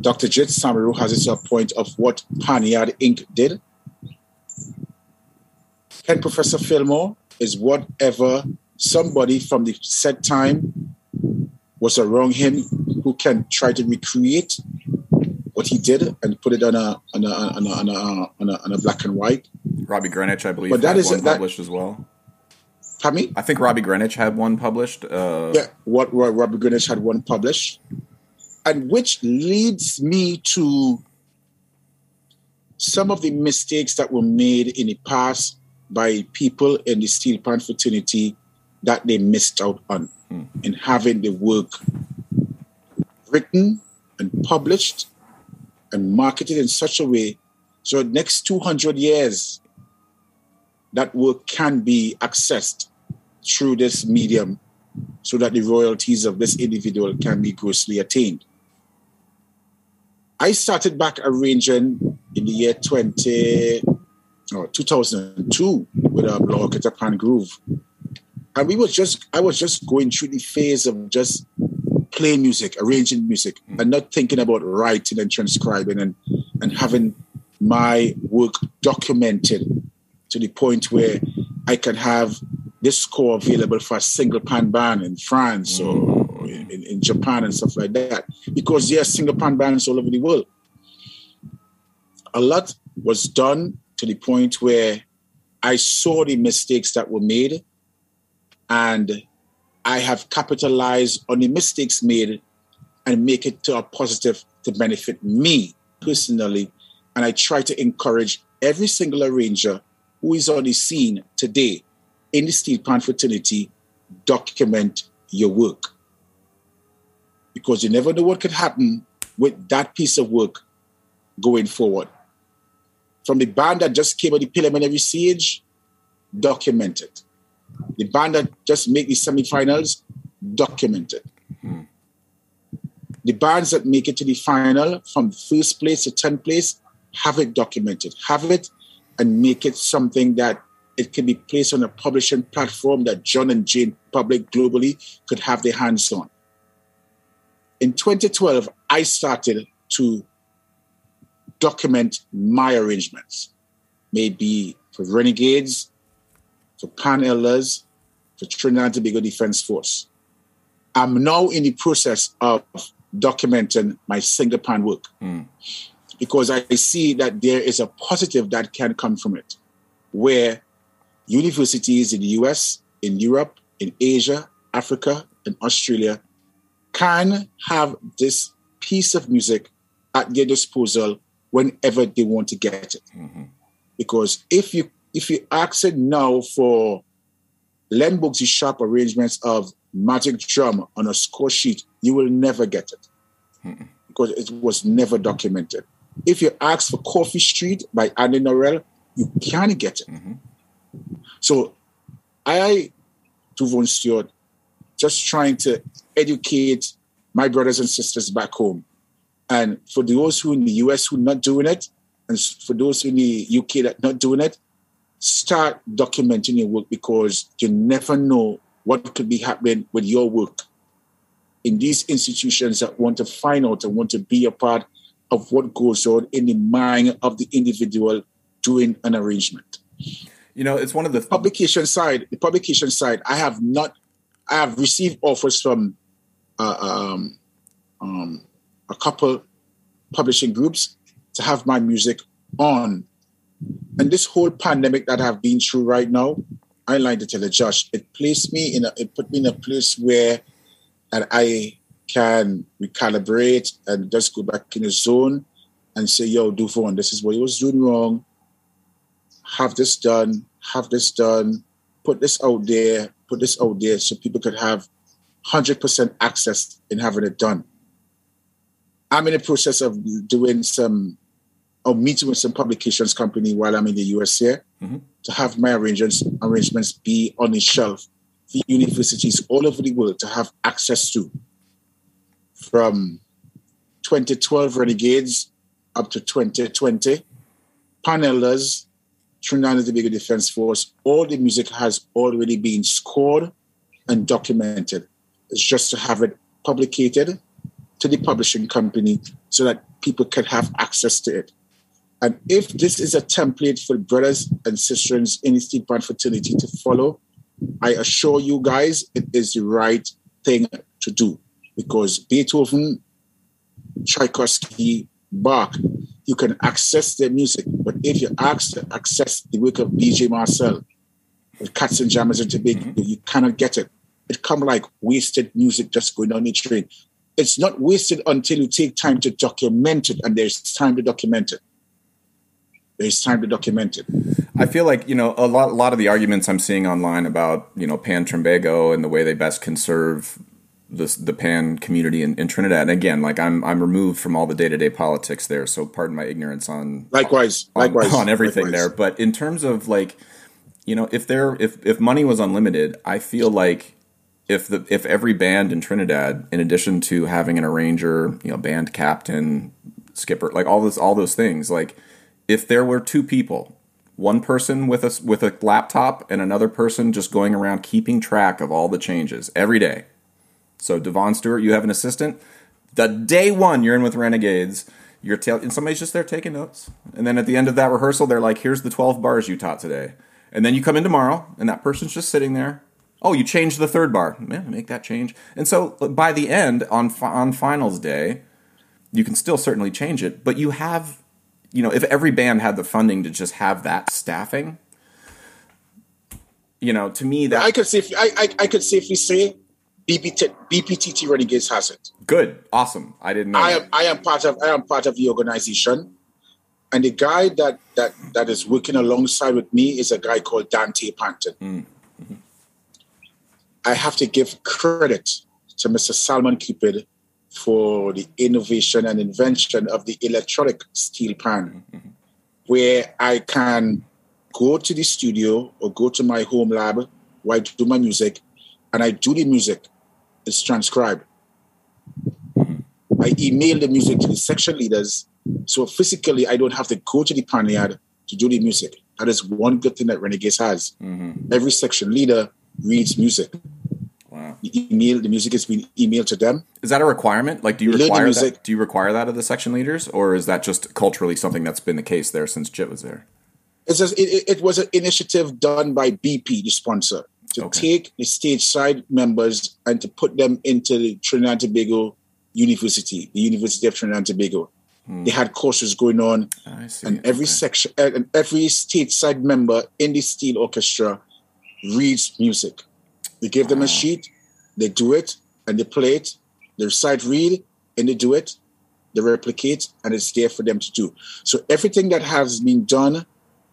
Dr. Jit Samaroo has it to a point of what Panyard Inc. did. Ken Professor Philmore is whatever somebody from the set time was around him who can try to recreate what he did and put it on a on a on a, on a, on a, on a black and white. Robbie Greenidge, I believe, but that is one that, published as well. Pardon me? I think Robbie Greenidge had one published. Uh, yeah, what, Robbie Greenidge had one published, and which leads me to some of the mistakes that were made in the past by people in the steel pan fraternity that they missed out on mm. in having the work written and published and marketed in such a way so next 200 years that work can be accessed through this medium so that the royalties of this individual can be grossly attained. I started back arranging in the year 20, or 2002 with um, a blog at Pan Groove. And we was just, I was just going through the phase of just playing music, arranging music, mm. and not thinking about writing and transcribing and, and having my work documented to the point where I can have this score available for a single pan band in France or mm. in, in, Japan and stuff like that. Because there are single pan bands all over the world. A lot was done to the point where I saw the mistakes that were made and I have capitalized on the mistakes made and make it to a positive to benefit me personally. And I try to encourage every single arranger who is on the scene today in the steel pan fraternity, document your work. Because you never know what could happen with that piece of work going forward. From the band that just came on the preliminary stage, document it. The band that just make the semifinals, document it. Mm-hmm. The bands that make it to the final from first place to 10th place, have it documented. Have it and make it something that it can be placed on a publishing platform that John and Jane Public globally could have their hands on. In 2012, I started to document my arrangements, maybe for Renegades, for Pan Elders, for Trinidad and Tobago Defense Force. I'm now in the process of documenting my single pan work mm. because I see that there is a positive that can come from it, where universities in the US, in Europe, in Asia, Africa, and Australia can have this piece of music at their disposal whenever they want to get it. Mm-hmm. Because if you if you ask it now for Len Boogsie Sharpe arrangements of Magic Drum on a score sheet, you will never get it mm-hmm. because it was never documented. If you ask for Coffee Street by Andy Narell, you can't get it. Mm-hmm. So I, Duvon Stewart, just trying to educate my brothers and sisters back home And for those who in the US who are not doing it, and for those in the UK that not doing it, start documenting your work because you never know what could be happening with your work in these institutions that want to find out and want to be a part of what goes on in the mind of the individual doing an arrangement. You know, it's one of the th- publication side. The publication side, I have not. I have received offers from uh, um, um, a couple publishing groups to have my music on. And this whole pandemic that I've been through right now, I like to tell the judge, it placed me in a, it put me in a place where and I can recalibrate and just go back in the zone and say, yo, Duvon, this is what you was doing wrong. Have this done, have this done, put this out there, put this out there so people could have 100% access in having it done. I'm in the process of doing some, of meeting with some publications company while I'm in the US here mm-hmm. to have my arrangements arrangements be on the shelf for universities all over the world to have access to. From 2012 Renegades up to 2020, Pan Elders, Trinidad and Tobago Defense Force, all the music has already been scored and documented. It's just to have it publicated to the publishing company so that people can have access to it. And if this is a template for brothers and sisters in the steel pan fraternity to follow, I assure you guys it is the right thing to do because Beethoven, Tchaikovsky, Bach, you can access their music. But if you ask to access the work of BJ Marcel, with Katzenjammer and Tobago, mm-hmm. you cannot get it. It come like wasted music just going on the train it's not wasted until you take time to document it, and there's time to document it. There's time to document it. I feel like you know a lot. A lot of the arguments I'm seeing online about you know Pan Trinbago and the way they best conserve the the Pan community in, in, Trinidad. And again, like I'm I'm removed from all the day to day politics there, so pardon my ignorance on likewise, on, likewise on everything likewise. there. But in terms of like, you know, if there if if money was unlimited, I feel like if the if every band in Trinidad, in addition to having an arranger, you know, band captain, skipper, like all this all those things, like if there were two people, one person with a with a laptop and another person just going around keeping track of all the changes every day. So Devon Stewart, you have an assistant. The day one you're in with Renegades, you're ta- and somebody's just there taking notes. And then at the end of that rehearsal, they're like, "Here's the 12 bars you taught today." And then you come in tomorrow, and that person's just sitting there oh, you changed the third bar. Yeah, make that change. And so uh, by the end, on on finals day, you can still certainly change it, but you have, you know, if every band had the funding to just have that staffing, you know, to me that I could see, I, I, I could safely say BPT, BPTT Renegades has it. Good, awesome. I didn't know. I am, I am part of, I am part of the organization, and the guy that that that is working alongside with me is a guy called Dante Panton. Mm. I have to give credit to Mr. Salman Cupid for the innovation and invention of the electronic steel pan, mm-hmm. where I can go to the studio or go to my home lab where I do my music and I do the music. It's transcribed. I email the music to the section leaders. So physically, I don't have to go to the pan yard to do the music. That is one good thing that Renegades has. Mm-hmm. Every section leader reads music. Email the music is being emailed to them. Is that a requirement? Like, do you require that? Do you require that of the section leaders, or is that just culturally something that's been the case there since Jit was there? It's just, it, it was an initiative done by BP, the sponsor, to okay. take the stage side members and to put them into the Trinidad and Tobago University, the University of Trinidad and Tobago. Hmm. They had courses going on, and every okay. section and every stage side member in the steel orchestra reads music. They give them a sheet, they do it, and they play it. They recite read, and they do it. They replicate, and it's there for them to do. So everything that has been done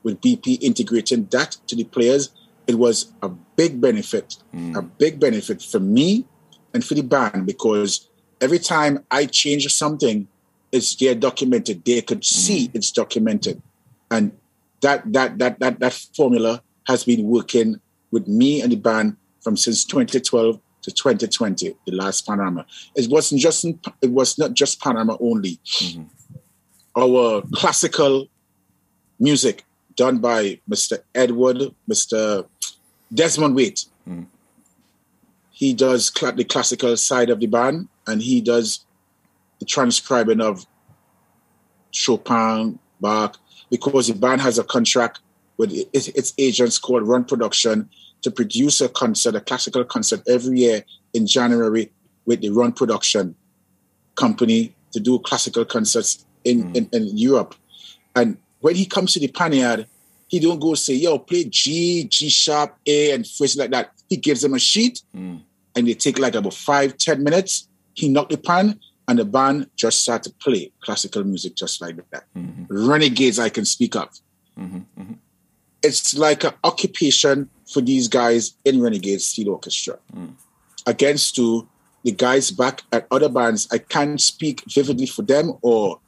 with BP integrating that to the players, it was a big benefit, mm. a big benefit for me and for the band because every time I change something, it's there documented. They could see mm. it's documented, and that that that that that formula has been working with me and the band from since 2012 to 2020, the last panorama. It wasn't just in, it was not just panorama only. Mm-hmm. Our classical music done by Mr. Edward, Mr. Desmond Waite. Mm. He does cl- the classical side of the band, and he does the transcribing of Chopin, Bach, because the band has a contract with its agents called Run Production to produce a concert, a classical concert every year in January with the Run Production company to do classical concerts in, mm. in, in, Europe. And when he comes to the Panyard, he don't go say, yo, play G, G sharp, A, and phrases like that. He gives them a sheet mm. and they take like about five, ten minutes. He knock the pan and the band just start to play classical music just like that. Mm-hmm. Renegades I can speak of. Mm-hmm. Mm-hmm. It's like an occupation for these guys in Renegade Steel Orchestra. Mm. Against to the guys back at other bands, I can't speak vividly for them or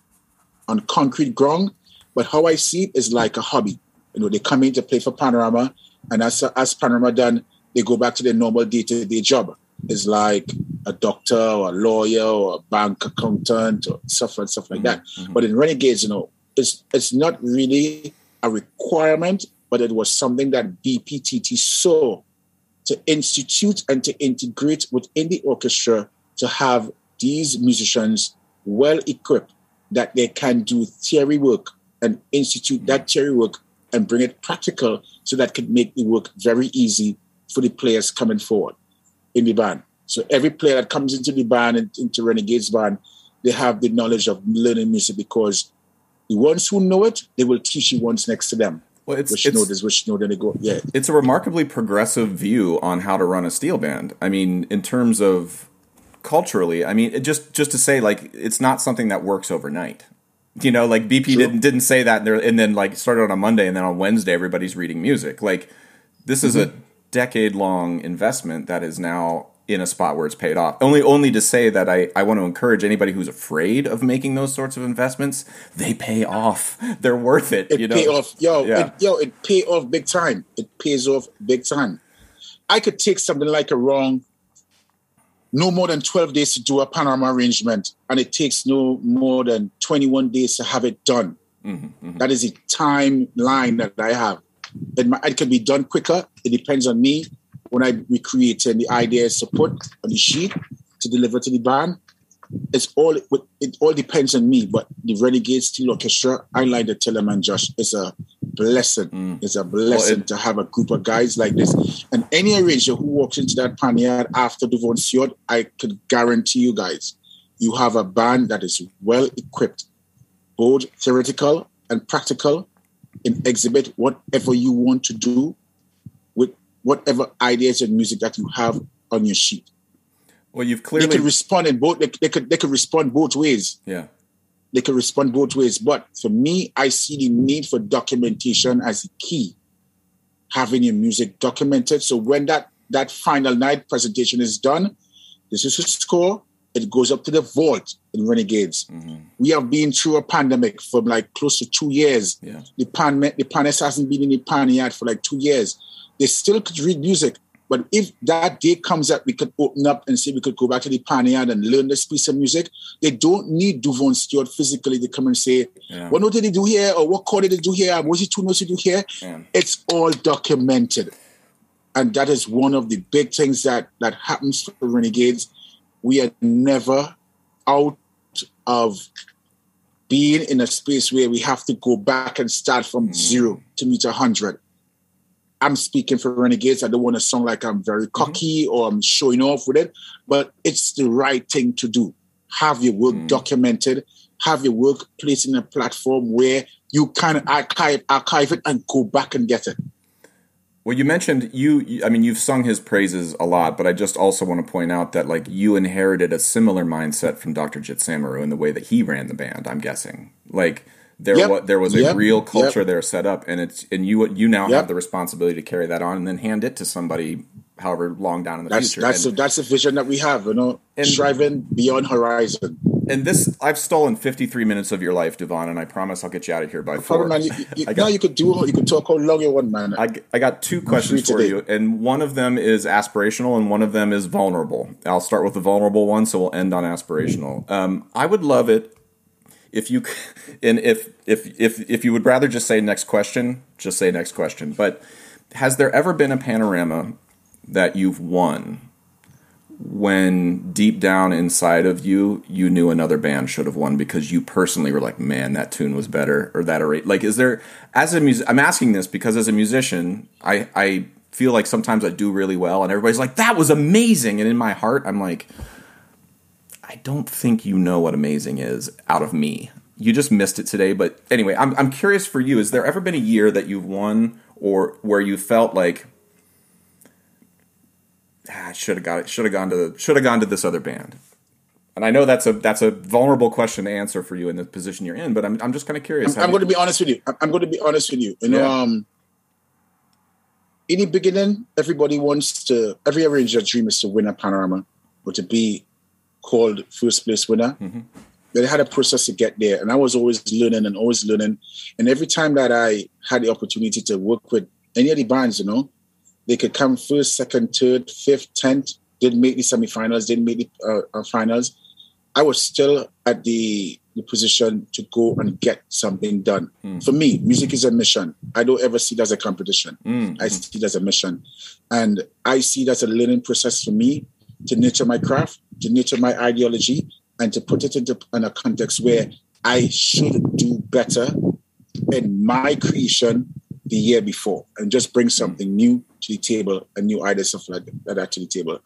on concrete ground, but how I see it is like a hobby. You know, they come in to play for Panorama, and as as Panorama done, they go back to their normal day to day job. It's like a doctor or a lawyer or a bank accountant or stuff and stuff like mm-hmm. that. Mm-hmm. But in Renegades, you know, it's it's not really a requirement but it was something that BPTT saw to institute and to integrate within the orchestra to have these musicians well equipped that they can do theory work and institute that theory work and bring it practical so that could make the work very easy for the players coming forward in the band. So every player that comes into the band and into Renegades band, they have the knowledge of learning music because the ones who know it, they will teach the ones next to them. Well, it's which it's, note is which note and go. Yeah, it's a remarkably progressive view on how to run a steel band. I mean, in terms of culturally, I mean, just just to say like it's not something that works overnight. You know, like BP True. didn't didn't say that, and, and, then like started on a Monday, and then on Wednesday everybody's reading music. Like this mm-hmm. is a decade long investment that is now in a spot where it's paid off. Only only to say that I, I want to encourage anybody who's afraid of making those sorts of investments, they pay off. They're worth it. It you know? pay off. Yo, yeah. it, yo, it pay off big time. It pays off big time. I could take something like a wrong no more than 12 days to do a panorama arrangement, and it takes no more than 21 days to have it done. Mm-hmm, mm-hmm. That is a timeline that I have. It, it can be done quicker. It depends on me when I recreated the ideas to put on the sheet to deliver to the band, it's all it all depends on me. But the Renegade Steel Orchestra, I like to tell them and Josh, it's a blessing. Mm. It's a blessing well, it, to have a group of guys like this. And any arranger who walks into that panyard after Devon Stewart, I could guarantee you guys, you have a band that is well equipped, both theoretical and practical, in exhibit whatever you want to do whatever ideas and music that you have on your sheet. Well, you've clearly they could respond in both. They, they could they could respond both ways. Yeah, they could respond both ways. But for me, I see the need for documentation as a key. Having your music documented, so when that that final night presentation is done, this is a score. It goes up to the vault in Renegades. Mm-hmm. We have been through a pandemic for like close to two years. Yeah. The pan the panis hasn't been in the pan yet for like two years they still could read music. But if that day comes up, we could open up and say we could go back to the Panyard and learn this piece of music. They don't need Duvon Stewart physically to come and say, yeah. what note did they do here? Or what chord did they do here? What was it two notes to do here? Yeah. It's all documented. And that is one of the big things that, that happens for Renegades. We are never out of being in a space where we have to go back and start from mm. zero to meet a hundred. I'm speaking for Renegades. I don't want to sound like I'm very mm-hmm. cocky mm-hmm. or I'm showing off with it, but it's the right thing to do. Have your work mm documented, have your work placed in a platform where you can archive, archive it and go back and get it. Well, you mentioned you. I mean, you've sung his praises a lot, but I just also want to point out that like you inherited a similar mindset from Dr. Jit Samaroo in the way that he ran the band. I'm guessing, like there yep. was there was a yep. real culture yep. there set up, and it's and you you now have the responsibility to carry that on and then hand it to somebody however long down in the that's, future. That's and, a, that's a vision that we have, you know, and, striving beyond horizon. And this, I've stolen 53 minutes of your life, Devon, and I promise I'll get you out of here by four. man, you, you, got, no, you could do, you could talk how long you want, man. I, I got two questions for today. you, and one of them is aspirational, and one of them is vulnerable. I'll start with the vulnerable one, so we'll end on aspirational. Um, I would love it if you, and if if if if you would rather just say next question, just say next question. But has there ever been a panorama that you've won when deep down inside of you you knew another band should have won because you personally were like man that tune was better or that or like is there as a music i'm asking this because as a musician i i feel like sometimes i do really well and everybody's like that was amazing and in my heart i'm like i don't think you know what amazing is out of me you just missed it today but anyway i'm, I'm curious for you has there ever been a year that you've won or where you felt like ah, I should have got it. Should have gone to should have gone to this other band. And I know that's a that's a vulnerable question to answer for you in the position you're in, but I'm I'm just kind of curious. I'm, I'm going to be honest with you. I'm going to be honest with you. You know, yeah. um, in the beginning, everybody wants to. Every arranger's dream is to win a panorama or to be called first place winner. Mm-hmm. They had a process to get there, and I was always learning and always learning. And every time that I had the opportunity to work with any of the bands, you know, they could come first, second, third, fifth, tenth. Didn't make the semifinals. Didn't make the uh, uh, finals. I was still at the, the position to go and get something done. Mm. For me, music is a mission. I don't ever see it as a competition. Mm. I see it as a mission, and I see it as a learning process for me to nurture my craft, to nurture my ideology, and to put it into in a context where I should do better in my creation the year before and just bring something new to the table, a new idea, stuff like that to the table.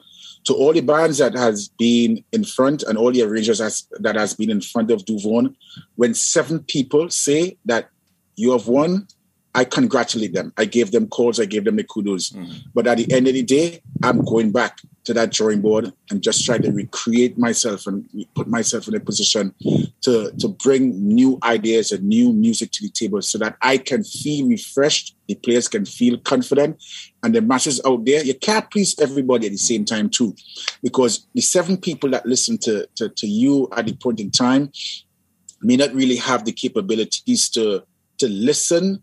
To all the bands that has been in front and all the arrangers has, that has been in front of Duvon, when seven people say that you have won, I congratulate them. I gave them calls, I gave them the kudos. Mm. But at the end of the day, I'm going back to that drawing board and just try to recreate myself and put myself in a position to, to bring new ideas and new music to the table so that I can feel refreshed, the players can feel confident, and the masses out there, you can't please everybody at the same time too. Because the seven people that listen to, to, to you at the point in time may not really have the capabilities to, to listen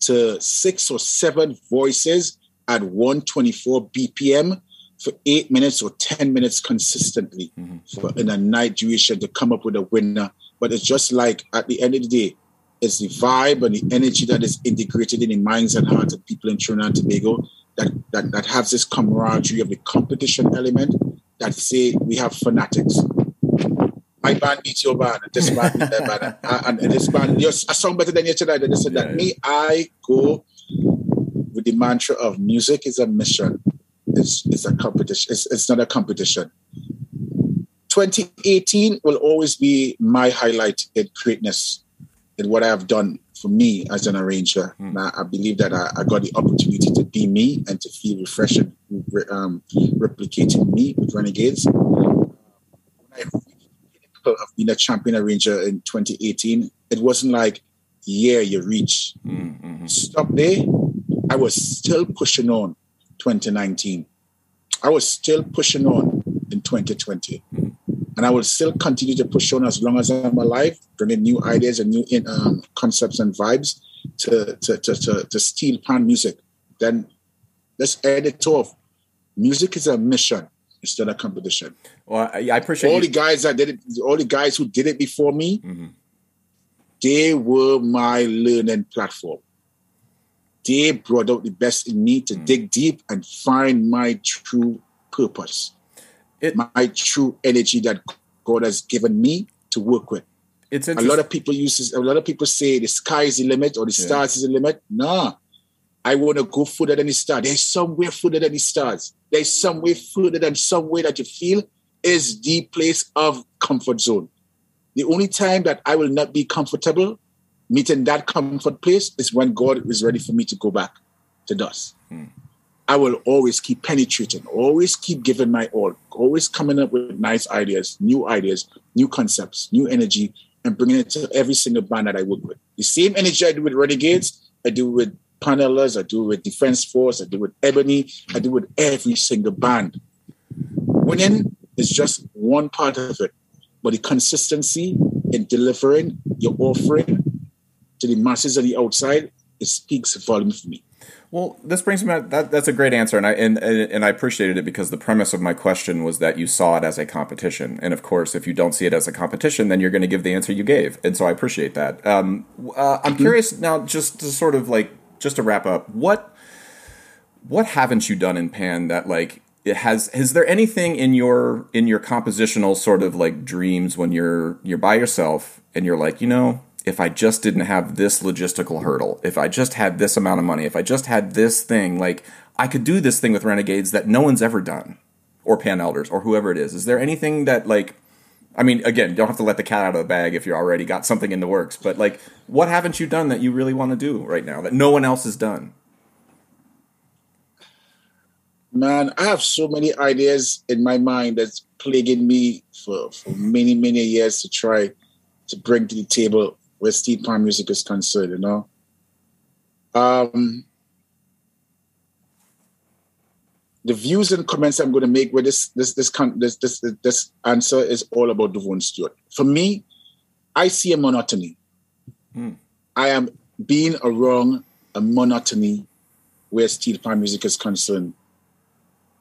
to six or seven voices at 124 BPM for eight minutes or 10 minutes consistently mm-hmm. for, in a night duration to come up with a winner. But it's just like at the end of the day, it's the vibe and the energy that is integrated in the minds and hearts of people in Trinidad and Tobago that, that, that has this camaraderie of the competition element that say we have fanatics. My band beats your band, and this band beats that band, and, and, this band, you're a song better than you tonight. And this and that. Me, I go with the mantra of music is a mission it's, it's a competition. It's, it's not a competition. 2018 will always be my highlight in greatness in what I have done for me as an arranger. Mm. I, I, believe that I, I, got the opportunity to be me and to feel refreshing, um, replicating me with Renegades. I've been a champion arranger in 2018. It wasn't like, yeah, you reach. Mm-hmm. Stop there. I was still pushing on 2019. I was still pushing on in 2020. And I will still continue to push on as long as I'm alive, bringing new ideas and new um, concepts and vibes to, to, to, to, to steel pan music. Then let's end it off. Music is a mission instead of competition. Well, I, I appreciate all you. the guys that did it, all the guys who did it before me, mm-hmm. they were my learning platform they brought out the best in me to mm. dig deep and find my true purpose, it, my true energy that God has given me to work with. It's a lot of people use a lot of people say the sky is the limit or the yeah. stars is the limit. Nah, I want to go further than the stars. There's somewhere further than the stars. There's somewhere further than somewhere that you feel is the place of comfort zone. The only time that I will not be comfortable meeting that comfort place is when God is ready for me to go back to dust. Hmm. I will always keep penetrating, always keep giving my all, always coming up with nice ideas, new ideas, new concepts, new energy, and bringing it to every single band that I work with. The same energy I do with Renegades, I do with Pan Elders, I do with Defense Force, I do with Ebony, I do with every single band. Winning is just one part of it, but the consistency in delivering your offering to the masses on the outside, it speaks volumes for me. Well, this brings me that that's a great answer, and I and and I appreciated it because the premise of my question was that you saw it as a competition, and of course, if you don't see it as a competition, then you're going to give the answer you gave, and so I appreciate that. Um, uh, I'm mm-hmm. curious now, just to sort of like just to wrap up, what what haven't you done in Pan that like it has is there anything in your in your compositional sort of like dreams when you're you're by yourself and you're like you know if I just didn't have this logistical hurdle, if I just had this amount of money, if I just had this thing, like I could do this thing with Renegades that no one's ever done, or Pan Elders, or whoever it is. Is there anything that like, I mean, again, don't have to let the cat out of the bag if you already got something in the works, but like, what haven't you done that you really want to do right now that no one else has done? Man, I have so many ideas in my mind that's plaguing me for, for many, many years to try to bring to the table where steel pan music is concerned, you know. Um, the views and comments I'm going to make with this this this this this, this answer is all about Devon Stewart. For me, I see a monotony. Hmm. I am being around a monotony where steel pan music is concerned.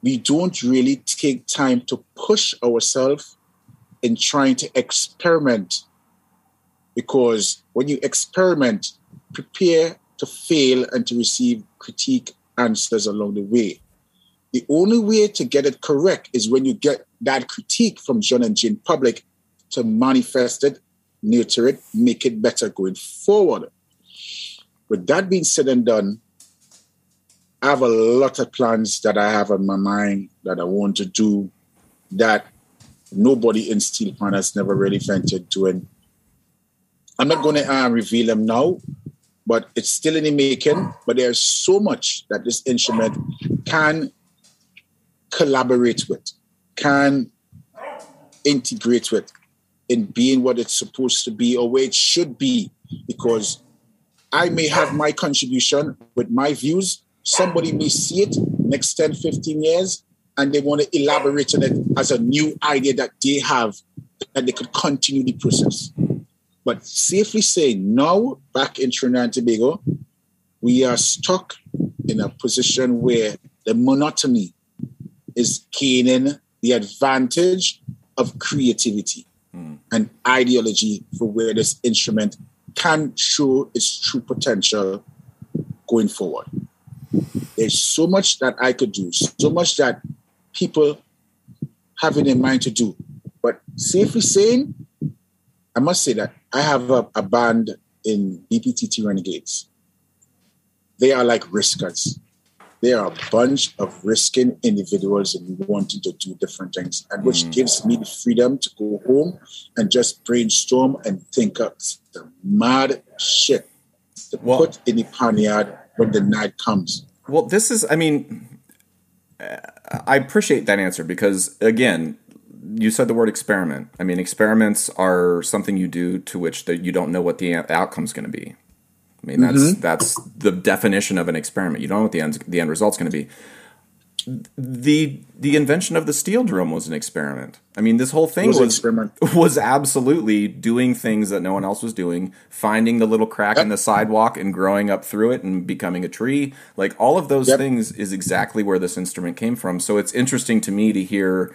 We don't really take time to push ourselves in trying to experiment because when you experiment, prepare to fail and to receive critique answers along the way. The only way to get it correct is when you get that critique from John and Jane Public to manifest it, nurture it, make it better going forward. With that being said and done, I have a lot of plans that I have on my mind that I want to do that nobody in Steel Pan has never really ventured doing. I'm not going to uh, reveal them now, but it's still in the making. But there's so much that this instrument can collaborate with, can integrate with in being what it's supposed to be or where it should be. Because I may have my contribution with my views. Somebody may see it next 10, 15 years, and they want to elaborate on it as a new idea that they have that they could continue the process. But safely say now, back in Trinidad and Tobago, we are stuck in a position where the monotony is gaining the advantage of creativity mm. and ideology for where this instrument can show its true potential going forward. There's so much that I could do, so much that people have in their mind to do. But safely saying, I must say that I have a, a band in BPTT Renegades. They are like riskers. They are a bunch of risking individuals and wanting to do different things, and which mm. gives me the freedom to go home and just brainstorm and think up the mad shit to well, put in the panyard when the night comes. Well, this is, I mean, I appreciate that answer because, again, you said the word experiment. I mean, experiments are something you do to which that you don't know what the outcome's going to be. I mean, that's mm-hmm. that's the definition of an experiment. You don't know what the end the end result's going to be. The the invention of the steel drum was an experiment. I mean, this whole thing was was, was absolutely doing things that no one else was doing, finding the little crack yep. in the sidewalk and growing up through it and becoming a tree. Like all of those yep. things is exactly where this instrument came from. So it's interesting to me to hear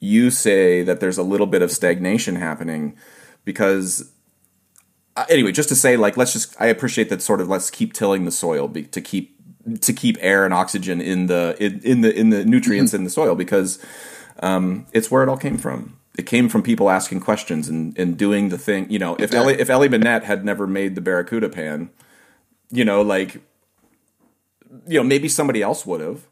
you say that there's a little bit of stagnation happening because uh, anyway just to say like let's just i appreciate that sort of let's keep tilling the soil be, to keep to keep air and oxygen in the in, in the in the nutrients in the soil because um, it's where it all came from. It came from people asking questions and, and doing the thing you know if Ellie, if Ellie Mannette had never made the Barracuda pan you know like you know maybe somebody else would have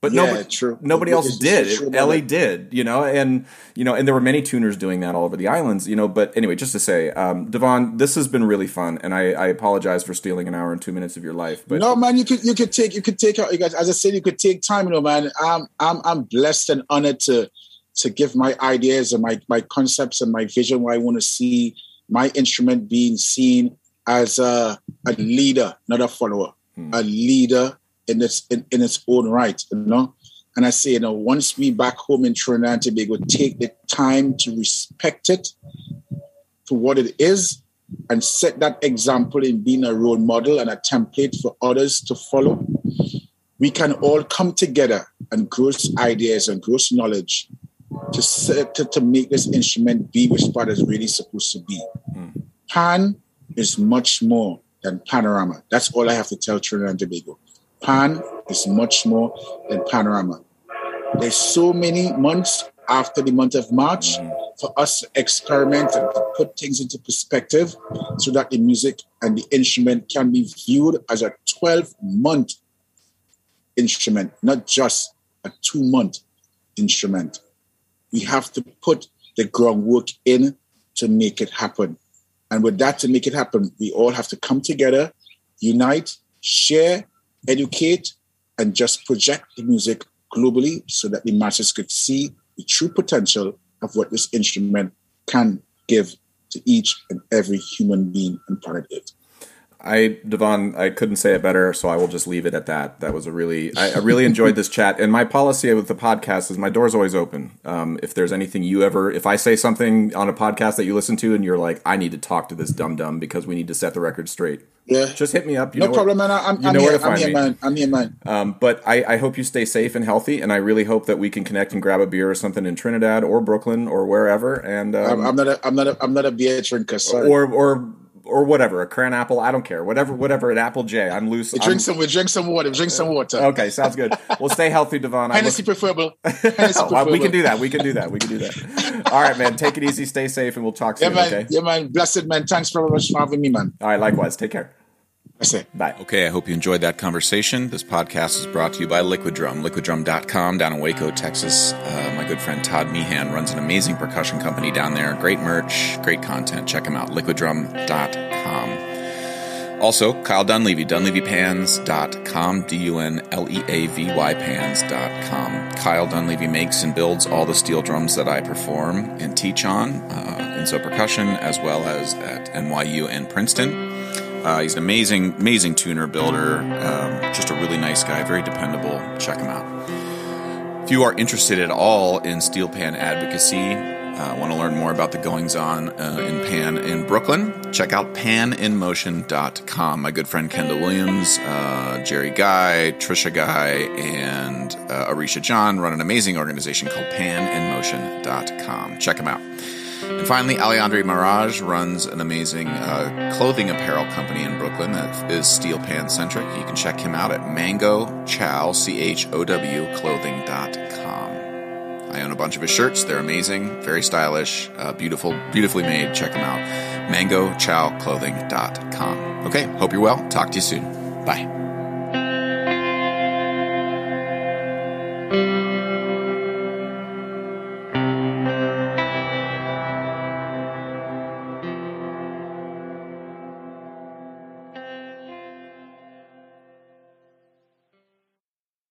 but yeah, nobody, true. nobody else did. Ellie did, you know, and you know, and there were many tuners doing that all over the islands, you know. But anyway, just to say, um, Devon, this has been really fun, and I, I, apologize for stealing an hour and two minutes of your life. But no, man, you could you could take you could take out you guys. As I said, you could take time, you know, man. I'm I'm I'm blessed and honored to to give my ideas and my my concepts and my vision where I want to see my instrument being seen as a, a leader, not a follower. mm. a leader in its in, in its own right, you know. And I say, you know, once we back home in Trinidad and Tobago take the time to respect it for what it is and set that example in being a role model and a template for others to follow, we can all come together and gross ideas and gross knowledge to, set, to, to make this instrument be what it's really supposed to be. Mm. Pan is much more than panorama. That's all I have to tell Trinidad and Tobago. Pan is much more than panorama. There's so many months after the month of March mm. for us to experiment and to put things into perspective so that the music and the instrument can be viewed as a 12 month instrument, not just a two month instrument. We have to put the groundwork in to make it happen. And with that, to make it happen, we all have to come together, unite, share, educate, and just project the music globally so that the masses could see the true potential of what this instrument can give to each and every human being on planet Earth. I Duvon, I couldn't say it better, so I will just leave it at that. That was a really, I, I really enjoyed this chat. And my policy with the podcast is my door's always open. Um, if there's anything you ever, if I say something on a podcast that you listen to and you're like, I need to talk to this dum dum because we need to set the record straight. Yeah, just hit me up. You no problem, where, man. I'm, I'm here. I'm here, man. I'm here, man. Um, but I, I hope you stay safe and healthy, and I really hope that we can connect and grab a beer or something in Trinidad or Brooklyn or wherever. And um, I'm, I'm, not, a, I'm not, a, I'm not a beer drinker. Sorry. Or, or or whatever, a cran apple. I don't care. Whatever, whatever. An apple J. I'm loose. Drink I'm, some. Drink some water. Drink some water. Okay, sounds good. Well, stay healthy, Duvon. Hennessy preferable. Hennessy preferable. we can do that. We can do that. We can do that. All right, man. Take it easy. Stay safe, and we'll talk soon. Yeah, man. Okay. Yeah, man. Blessed man. Thanks very much for having me, man. All right. Likewise. Take care. That's it. Bye. Okay, I hope you enjoyed that conversation. This podcast is brought to you by Liquid Drum, liquiddrum.com down in Waco, Texas. Uh, my good friend Todd Meehan runs an amazing percussion company down there. Great merch, great content. Check him out, liquiddrum.com. Also, Kyle Dunleavy, dunleavypans.com, D-U-N-L-E-A-V-Y pans.com. Kyle Dunleavy makes and builds all the steel drums that I perform and teach on uh, in Sō Percussion, as well as at NYU and Princeton. Uh, he's an amazing, amazing tuner, builder, um, just a really nice guy, very dependable. Check him out. If you are interested at all in steel pan advocacy, uh, want to learn more about the goings on uh, in Pan in Brooklyn, check out paninmotion.com. My good friend Kendall Williams, uh, Jerry Guy, Trisha Guy, and uh, Arisha John run an amazing organization called paninmotion.com. Check them out. And finally, Alejandro Mirage runs an amazing uh, clothing apparel company in Brooklyn that is steel pan centric. You can check him out at mango chow, C H O W, clothing.com. I own a bunch of his shirts. They're amazing, very stylish, uh, beautiful, beautifully made. Check them out. MangoChowClothing.com. Okay, hope you're well. Talk to you soon. Bye.